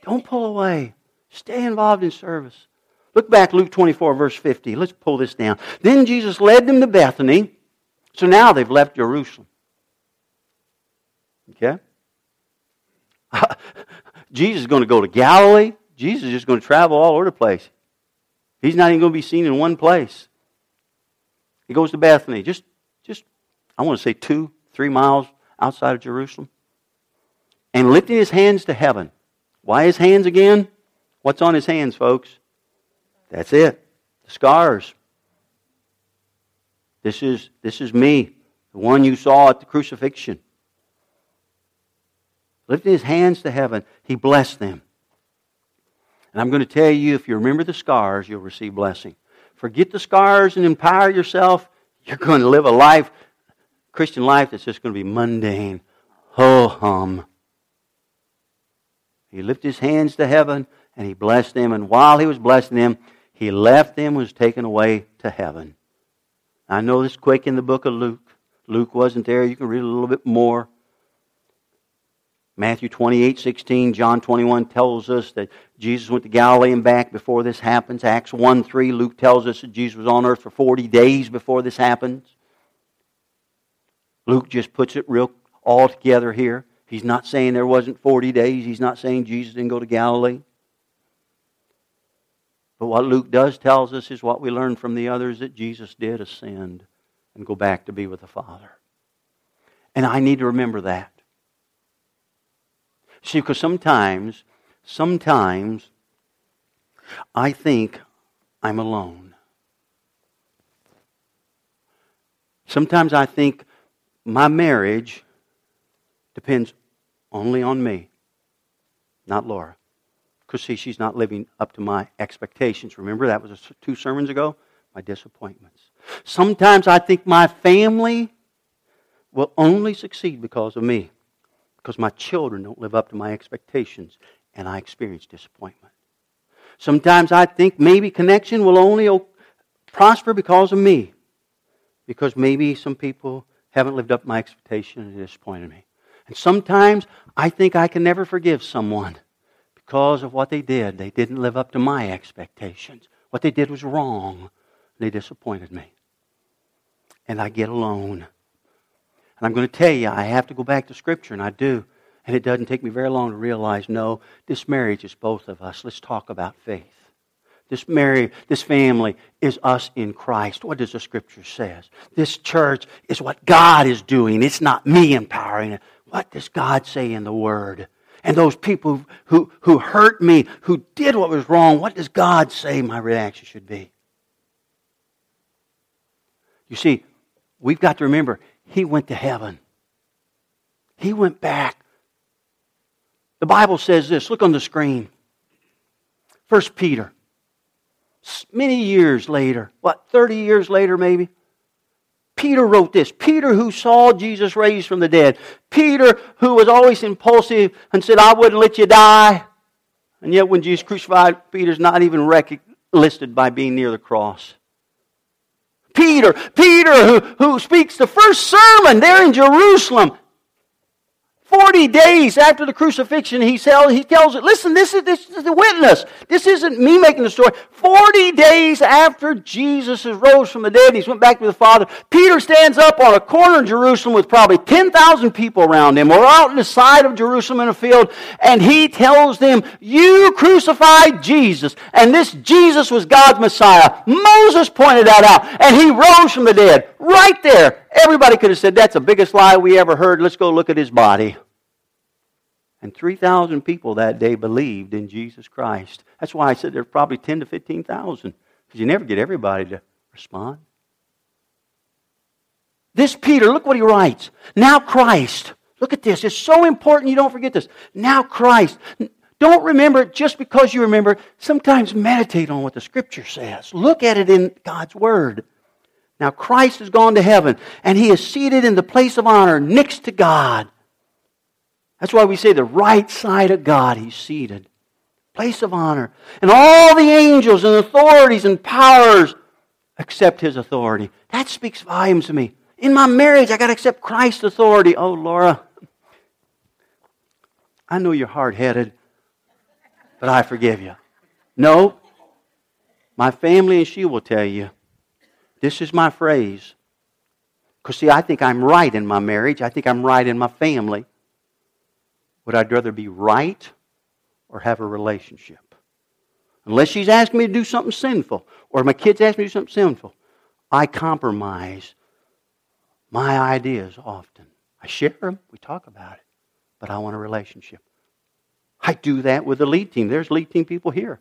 Don't pull away. Stay involved in service. Look back, Luke 24, verse 50. Let's pull this down. Then Jesus led them to Bethany so now they've left Jerusalem. Okay? Jesus is going to go to Galilee. Jesus is just going to travel all over the place. He's not even going to be seen in one place. He goes to Bethany, just, just I want to say two, three miles outside of Jerusalem. And lifting his hands to heaven. Why his hands again? What's on his hands, folks? That's it. The scars. This is, this is me, the one you saw at the crucifixion. Lifting his hands to heaven, he blessed them. And I'm going to tell you, if you remember the scars, you'll receive blessing. Forget the scars and empower yourself. You're going to live a life, Christian life, that's just going to be mundane. Ho hum. He lifted his hands to heaven and he blessed them. And while he was blessing them, he left them, was taken away to heaven. I know this quick in the book of Luke. Luke wasn't there. You can read a little bit more. Matthew 28, 16, John 21 tells us that Jesus went to Galilee and back before this happens. Acts 1, 3, Luke tells us that Jesus was on earth for 40 days before this happens. Luke just puts it real all together here. He's not saying there wasn't 40 days. He's not saying Jesus didn't go to Galilee. But what Luke does tells us is what we learn from the others that Jesus did ascend and go back to be with the Father. And I need to remember that. See, because sometimes, sometimes I think I'm alone. Sometimes I think my marriage depends only on me, not Laura because, see, she's not living up to my expectations. Remember, that was two sermons ago? My disappointments. Sometimes I think my family will only succeed because of me, because my children don't live up to my expectations and I experience disappointment. Sometimes I think maybe connection will only prosper because of me, because maybe some people haven't lived up to my expectation and disappointed me. And sometimes I think I can never forgive someone because of what they did. They didn't live up to my expectations. What they did was wrong. They disappointed me. And I get alone. And I'm going to tell you, I have to go back to Scripture, and I do. And it doesn't take me very long to realize no, this marriage is both of us. Let's talk about faith. This marriage, this family is us in Christ. What does the Scripture says? This church is what God is doing. It's not me empowering it. What does God say in the Word? And those people who, who hurt me, who did what was wrong, what does God say my reaction should be? You see, we've got to remember, He went to heaven. He went back. The Bible says this. Look on the screen. First Peter. Many years later, what, 30 years later maybe? Peter wrote this. Peter, who saw Jesus raised from the dead. Peter, who was always impulsive and said, I wouldn't let you die. And yet, when Jesus crucified, Peter's not even listed by being near the cross. Peter, Peter, who, who speaks the first sermon there in Jerusalem, 40 days after the crucifixion, he tells, he tells it, listen, this is, this is the witness. This isn't me making the story. 40 days after Jesus rose from the dead and he went back to the Father, Peter stands up on a corner in Jerusalem with probably 10,000 people around him or out in the side of Jerusalem in a field, and he tells them, You crucified Jesus, and this Jesus was God's Messiah. Moses pointed that out, and he rose from the dead. Right there. Everybody could have said, That's the biggest lie we ever heard. Let's go look at his body. And 3,000 people that day believed in Jesus Christ. That's why I said there's probably 10 to 15,000, because you never get everybody to respond. This Peter, look what he writes. Now Christ. Look at this. It's so important you don't forget this. Now Christ. Don't remember it just because you remember. Sometimes meditate on what the Scripture says. Look at it in God's Word. Now Christ has gone to heaven, and he is seated in the place of honor next to God. That's why we say the right side of God, he's seated. Place of honor. And all the angels and authorities and powers accept his authority. That speaks volumes to me. In my marriage, I got to accept Christ's authority. Oh, Laura, I know you're hard headed, but I forgive you. No, my family and she will tell you this is my phrase. Because, see, I think I'm right in my marriage, I think I'm right in my family. Would I rather be right or have a relationship? Unless she's asking me to do something sinful, or my kids ask me to do something sinful, I compromise my ideas often. I share them, we talk about it, but I want a relationship. I do that with the lead team. There's lead team people here.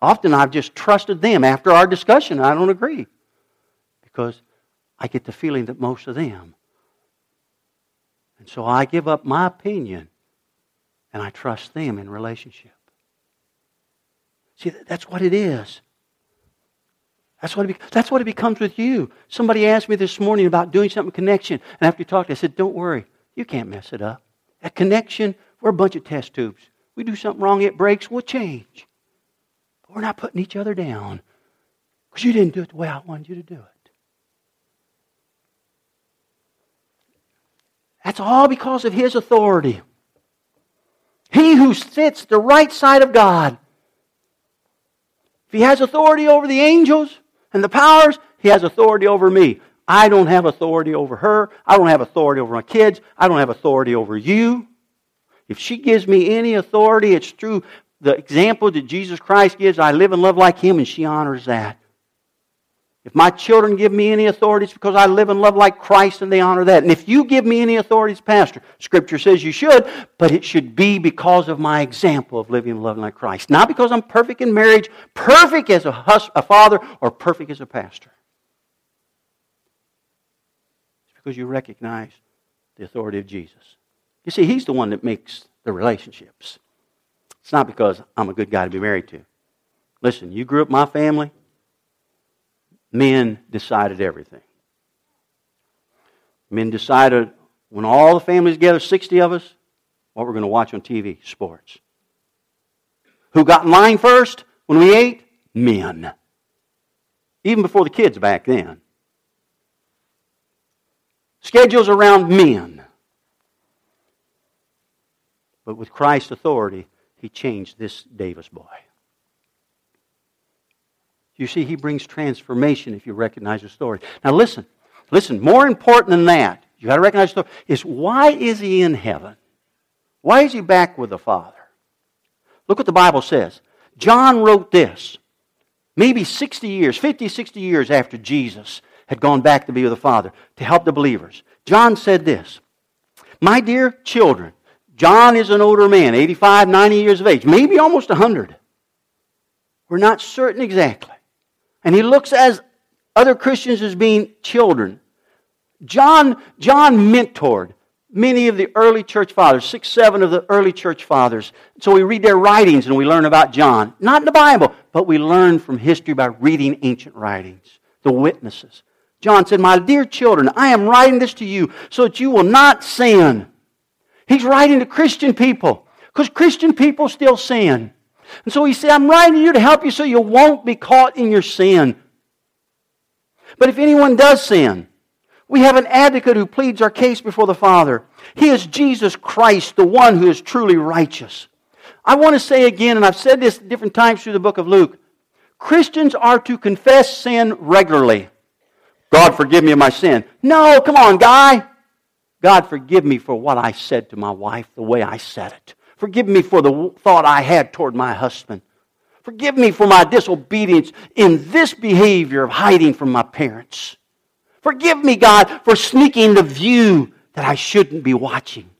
Often I've just trusted them after our discussion. I don't agree because I get the feeling that most of them so I give up my opinion and I trust them in relationship. See, that's what it is. That's what, it, that's what it becomes with you. Somebody asked me this morning about doing something connection. And after we talked, I said, Don't worry. You can't mess it up. That connection, we're a bunch of test tubes. We do something wrong, it breaks, we'll change. But we're not putting each other down because you didn't do it the way I wanted you to do it. That's all because of his authority. He who sits the right side of God. If he has authority over the angels and the powers, he has authority over me. I don't have authority over her. I don't have authority over my kids. I don't have authority over you. If she gives me any authority, it's through the example that Jesus Christ gives. I live and love like him, and she honors that. If my children give me any authority, it's because I live and love like Christ and they honor that. And if you give me any authority as pastor, Scripture says you should, but it should be because of my example of living and loving like Christ. Not because I'm perfect in marriage, perfect as a, hus- a father, or perfect as a pastor. It's because you recognize the authority of Jesus. You see, He's the one that makes the relationships. It's not because I'm a good guy to be married to. Listen, you grew up my family men decided everything. Men decided when all the families together, 60 of us, what we're going to watch on TV? Sports. Who got in line first when we ate? Men. Even before the kids back then. Schedules around men. But with Christ's authority, he changed this Davis boy. You see, he brings transformation if you recognize the story. Now listen, listen, more important than that, you got to recognize the story, is why is he in heaven? Why is he back with the Father? Look what the Bible says. John wrote this maybe 60 years, 50, 60 years after Jesus had gone back to be with the Father to help the believers. John said this My dear children, John is an older man, 85, 90 years of age, maybe almost 100. We're not certain exactly. And he looks as other Christians as being children. John, John mentored many of the early church fathers, six, seven of the early church fathers. So we read their writings and we learn about John. Not in the Bible, but we learn from history by reading ancient writings, the witnesses. John said, My dear children, I am writing this to you so that you will not sin. He's writing to Christian people because Christian people still sin. And so he said, I'm writing to you to help you so you won't be caught in your sin. But if anyone does sin, we have an advocate who pleads our case before the Father. He is Jesus Christ, the one who is truly righteous. I want to say again, and I've said this different times through the book of Luke Christians are to confess sin regularly. God, forgive me of my sin. No, come on, guy. God, forgive me for what I said to my wife, the way I said it. Forgive me for the thought I had toward my husband. Forgive me for my disobedience in this behavior of hiding from my parents. Forgive me, God, for sneaking the view that I shouldn't be watching.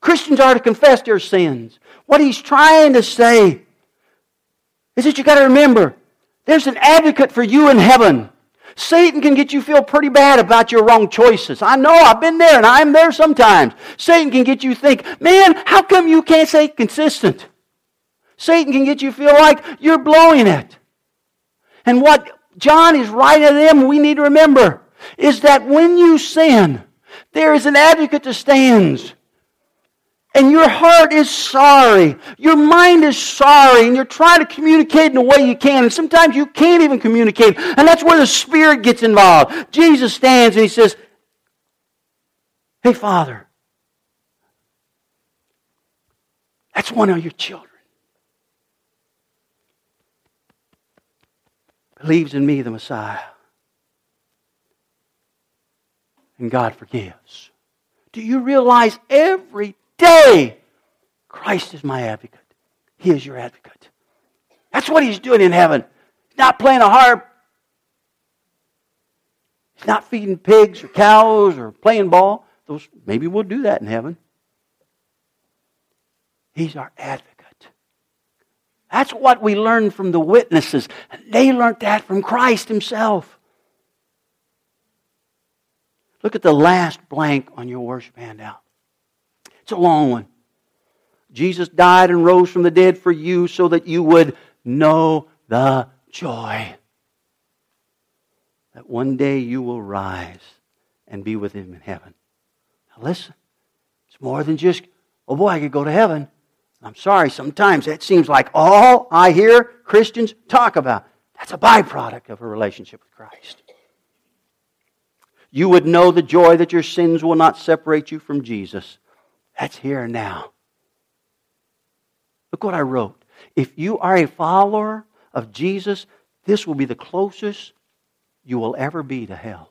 Christians are to confess their sins. What he's trying to say is that you got to remember there's an advocate for you in heaven. Satan can get you feel pretty bad about your wrong choices. I know, I've been there and I'm there sometimes. Satan can get you think, man, how come you can't stay consistent? Satan can get you feel like you're blowing it. And what John is writing to them, we need to remember, is that when you sin, there is an advocate that stands and your heart is sorry, your mind is sorry, and you're trying to communicate in a way you can, and sometimes you can't even communicate, and that's where the Spirit gets involved. Jesus stands and he says, Hey, Father, that's one of your children. Believes in me, the Messiah. And God forgives. Do you realize every day. Christ is my advocate. He is your advocate. That's what he's doing in heaven. He's not playing a harp. He's not feeding pigs or cows or playing ball. Those maybe we'll do that in heaven. He's our advocate. That's what we learned from the witnesses. They learned that from Christ himself. Look at the last blank on your worship handout. It's a long one. Jesus died and rose from the dead for you so that you would know the joy that one day you will rise and be with him in heaven. Now listen, it's more than just, oh boy, I could go to heaven. I'm sorry, sometimes that seems like all I hear Christians talk about. That's a byproduct of a relationship with Christ. You would know the joy that your sins will not separate you from Jesus that's here and now. Look what I wrote. If you are a follower of Jesus, this will be the closest you will ever be to hell.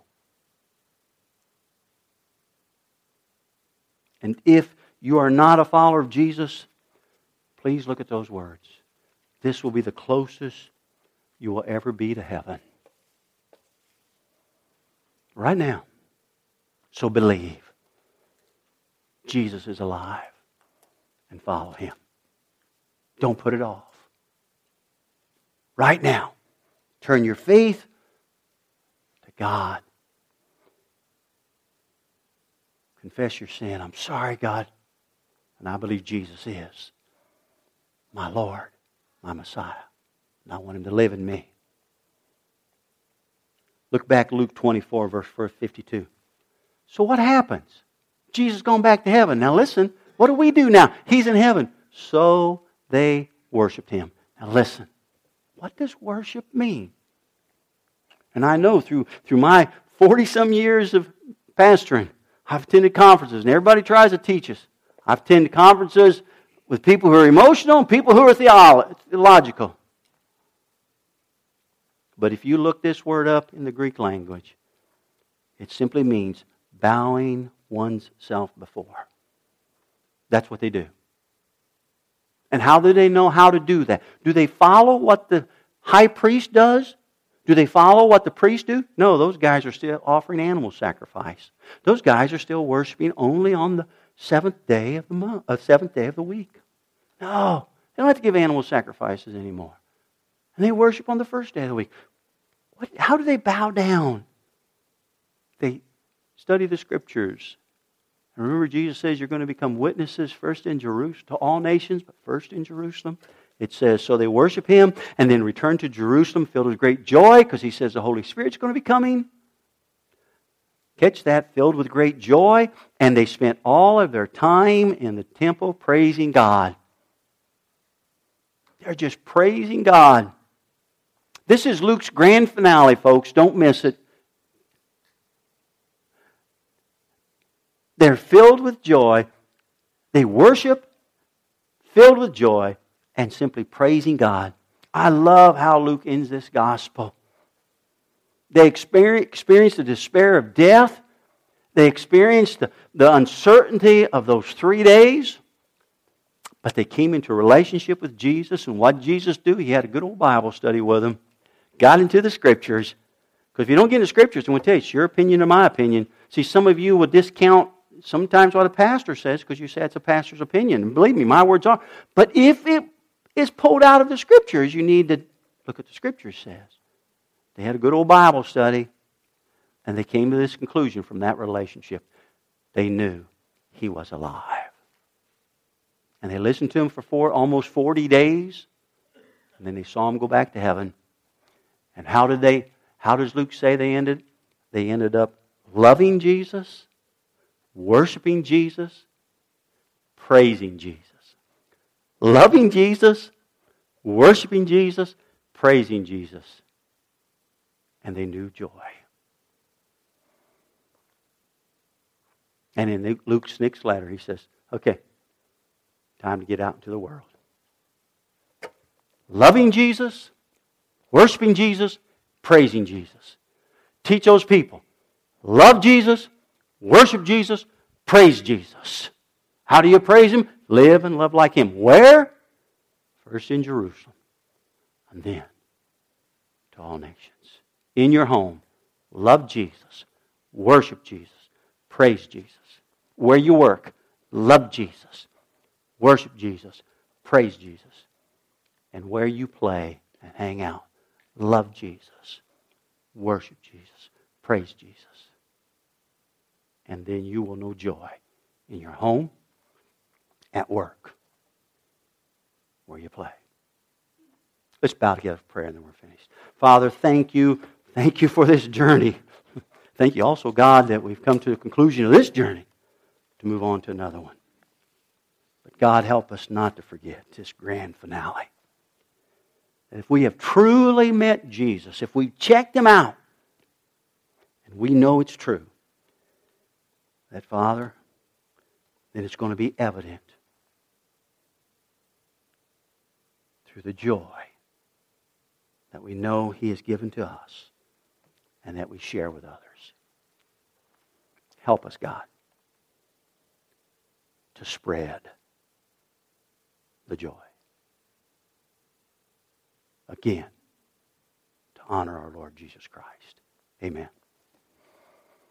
And if you are not a follower of Jesus, please look at those words. This will be the closest you will ever be to heaven. Right now. So believe. Jesus is alive and follow him. Don't put it off. Right now, turn your faith to God. Confess your sin. I'm sorry, God. And I believe Jesus is my Lord, my Messiah. And I want him to live in me. Look back Luke 24, verse 52. So what happens? Jesus gone back to heaven. Now listen, what do we do now? He's in heaven. So they worshiped him. Now listen, what does worship mean? And I know through, through my 40 some years of pastoring, I've attended conferences, and everybody tries to teach us. I've attended conferences with people who are emotional and people who are theological. But if you look this word up in the Greek language, it simply means bowing one's self before. That's what they do. And how do they know how to do that? Do they follow what the high priest does? Do they follow what the priests do? No, those guys are still offering animal sacrifice. Those guys are still worshiping only on the seventh day of the month, uh, seventh day of the week. No, they don't have to give animal sacrifices anymore. And they worship on the first day of the week. What, how do they bow down? They study the scriptures. Remember, Jesus says you're going to become witnesses first in Jerusalem to all nations, but first in Jerusalem. It says, so they worship him and then return to Jerusalem filled with great joy because he says the Holy Spirit's going to be coming. Catch that, filled with great joy. And they spent all of their time in the temple praising God. They're just praising God. This is Luke's grand finale, folks. Don't miss it. They're filled with joy. They worship, filled with joy, and simply praising God. I love how Luke ends this gospel. They experience the despair of death. They experience the, the uncertainty of those three days. But they came into a relationship with Jesus. And what did Jesus do? He had a good old Bible study with them. Got into the scriptures. Because if you don't get into scriptures, I'm going to tell you, it's your opinion or my opinion. See, some of you will discount sometimes what a pastor says because you say it's a pastor's opinion. And believe me, my words are. But if it is pulled out of the scriptures, you need to look at the scriptures says. They had a good old Bible study, and they came to this conclusion from that relationship. They knew he was alive. And they listened to him for four, almost 40 days, and then they saw him go back to heaven. And how did they, how does Luke say they ended? They ended up loving Jesus, worshiping Jesus, praising Jesus. Loving Jesus, worshiping Jesus, praising Jesus. And they knew joy. And in Luke's next letter, he says, okay, time to get out into the world. Loving Jesus, worshiping Jesus, praising Jesus. Teach those people. Love Jesus, worship Jesus, praise Jesus. How do you praise Him? Live and love like Him. Where? First in Jerusalem, and then to all nations. In your home, love Jesus, worship Jesus, praise Jesus. Where you work, love Jesus, worship Jesus, praise Jesus. And where you play and hang out, love Jesus, worship Jesus, praise Jesus. And then you will know joy in your home at work where you play. Let's bow together for prayer and then we're finished. Father, thank you. Thank you for this journey. Thank you also, God, that we've come to the conclusion of this journey to move on to another one. But God, help us not to forget this grand finale. If we have truly met Jesus, if we've checked him out, and we know it's true, that, Father, then it's going to be evident through the joy that we know He has given to us and that we share with others. Help us, God, to spread the joy. Again, to honor our Lord Jesus Christ. Amen.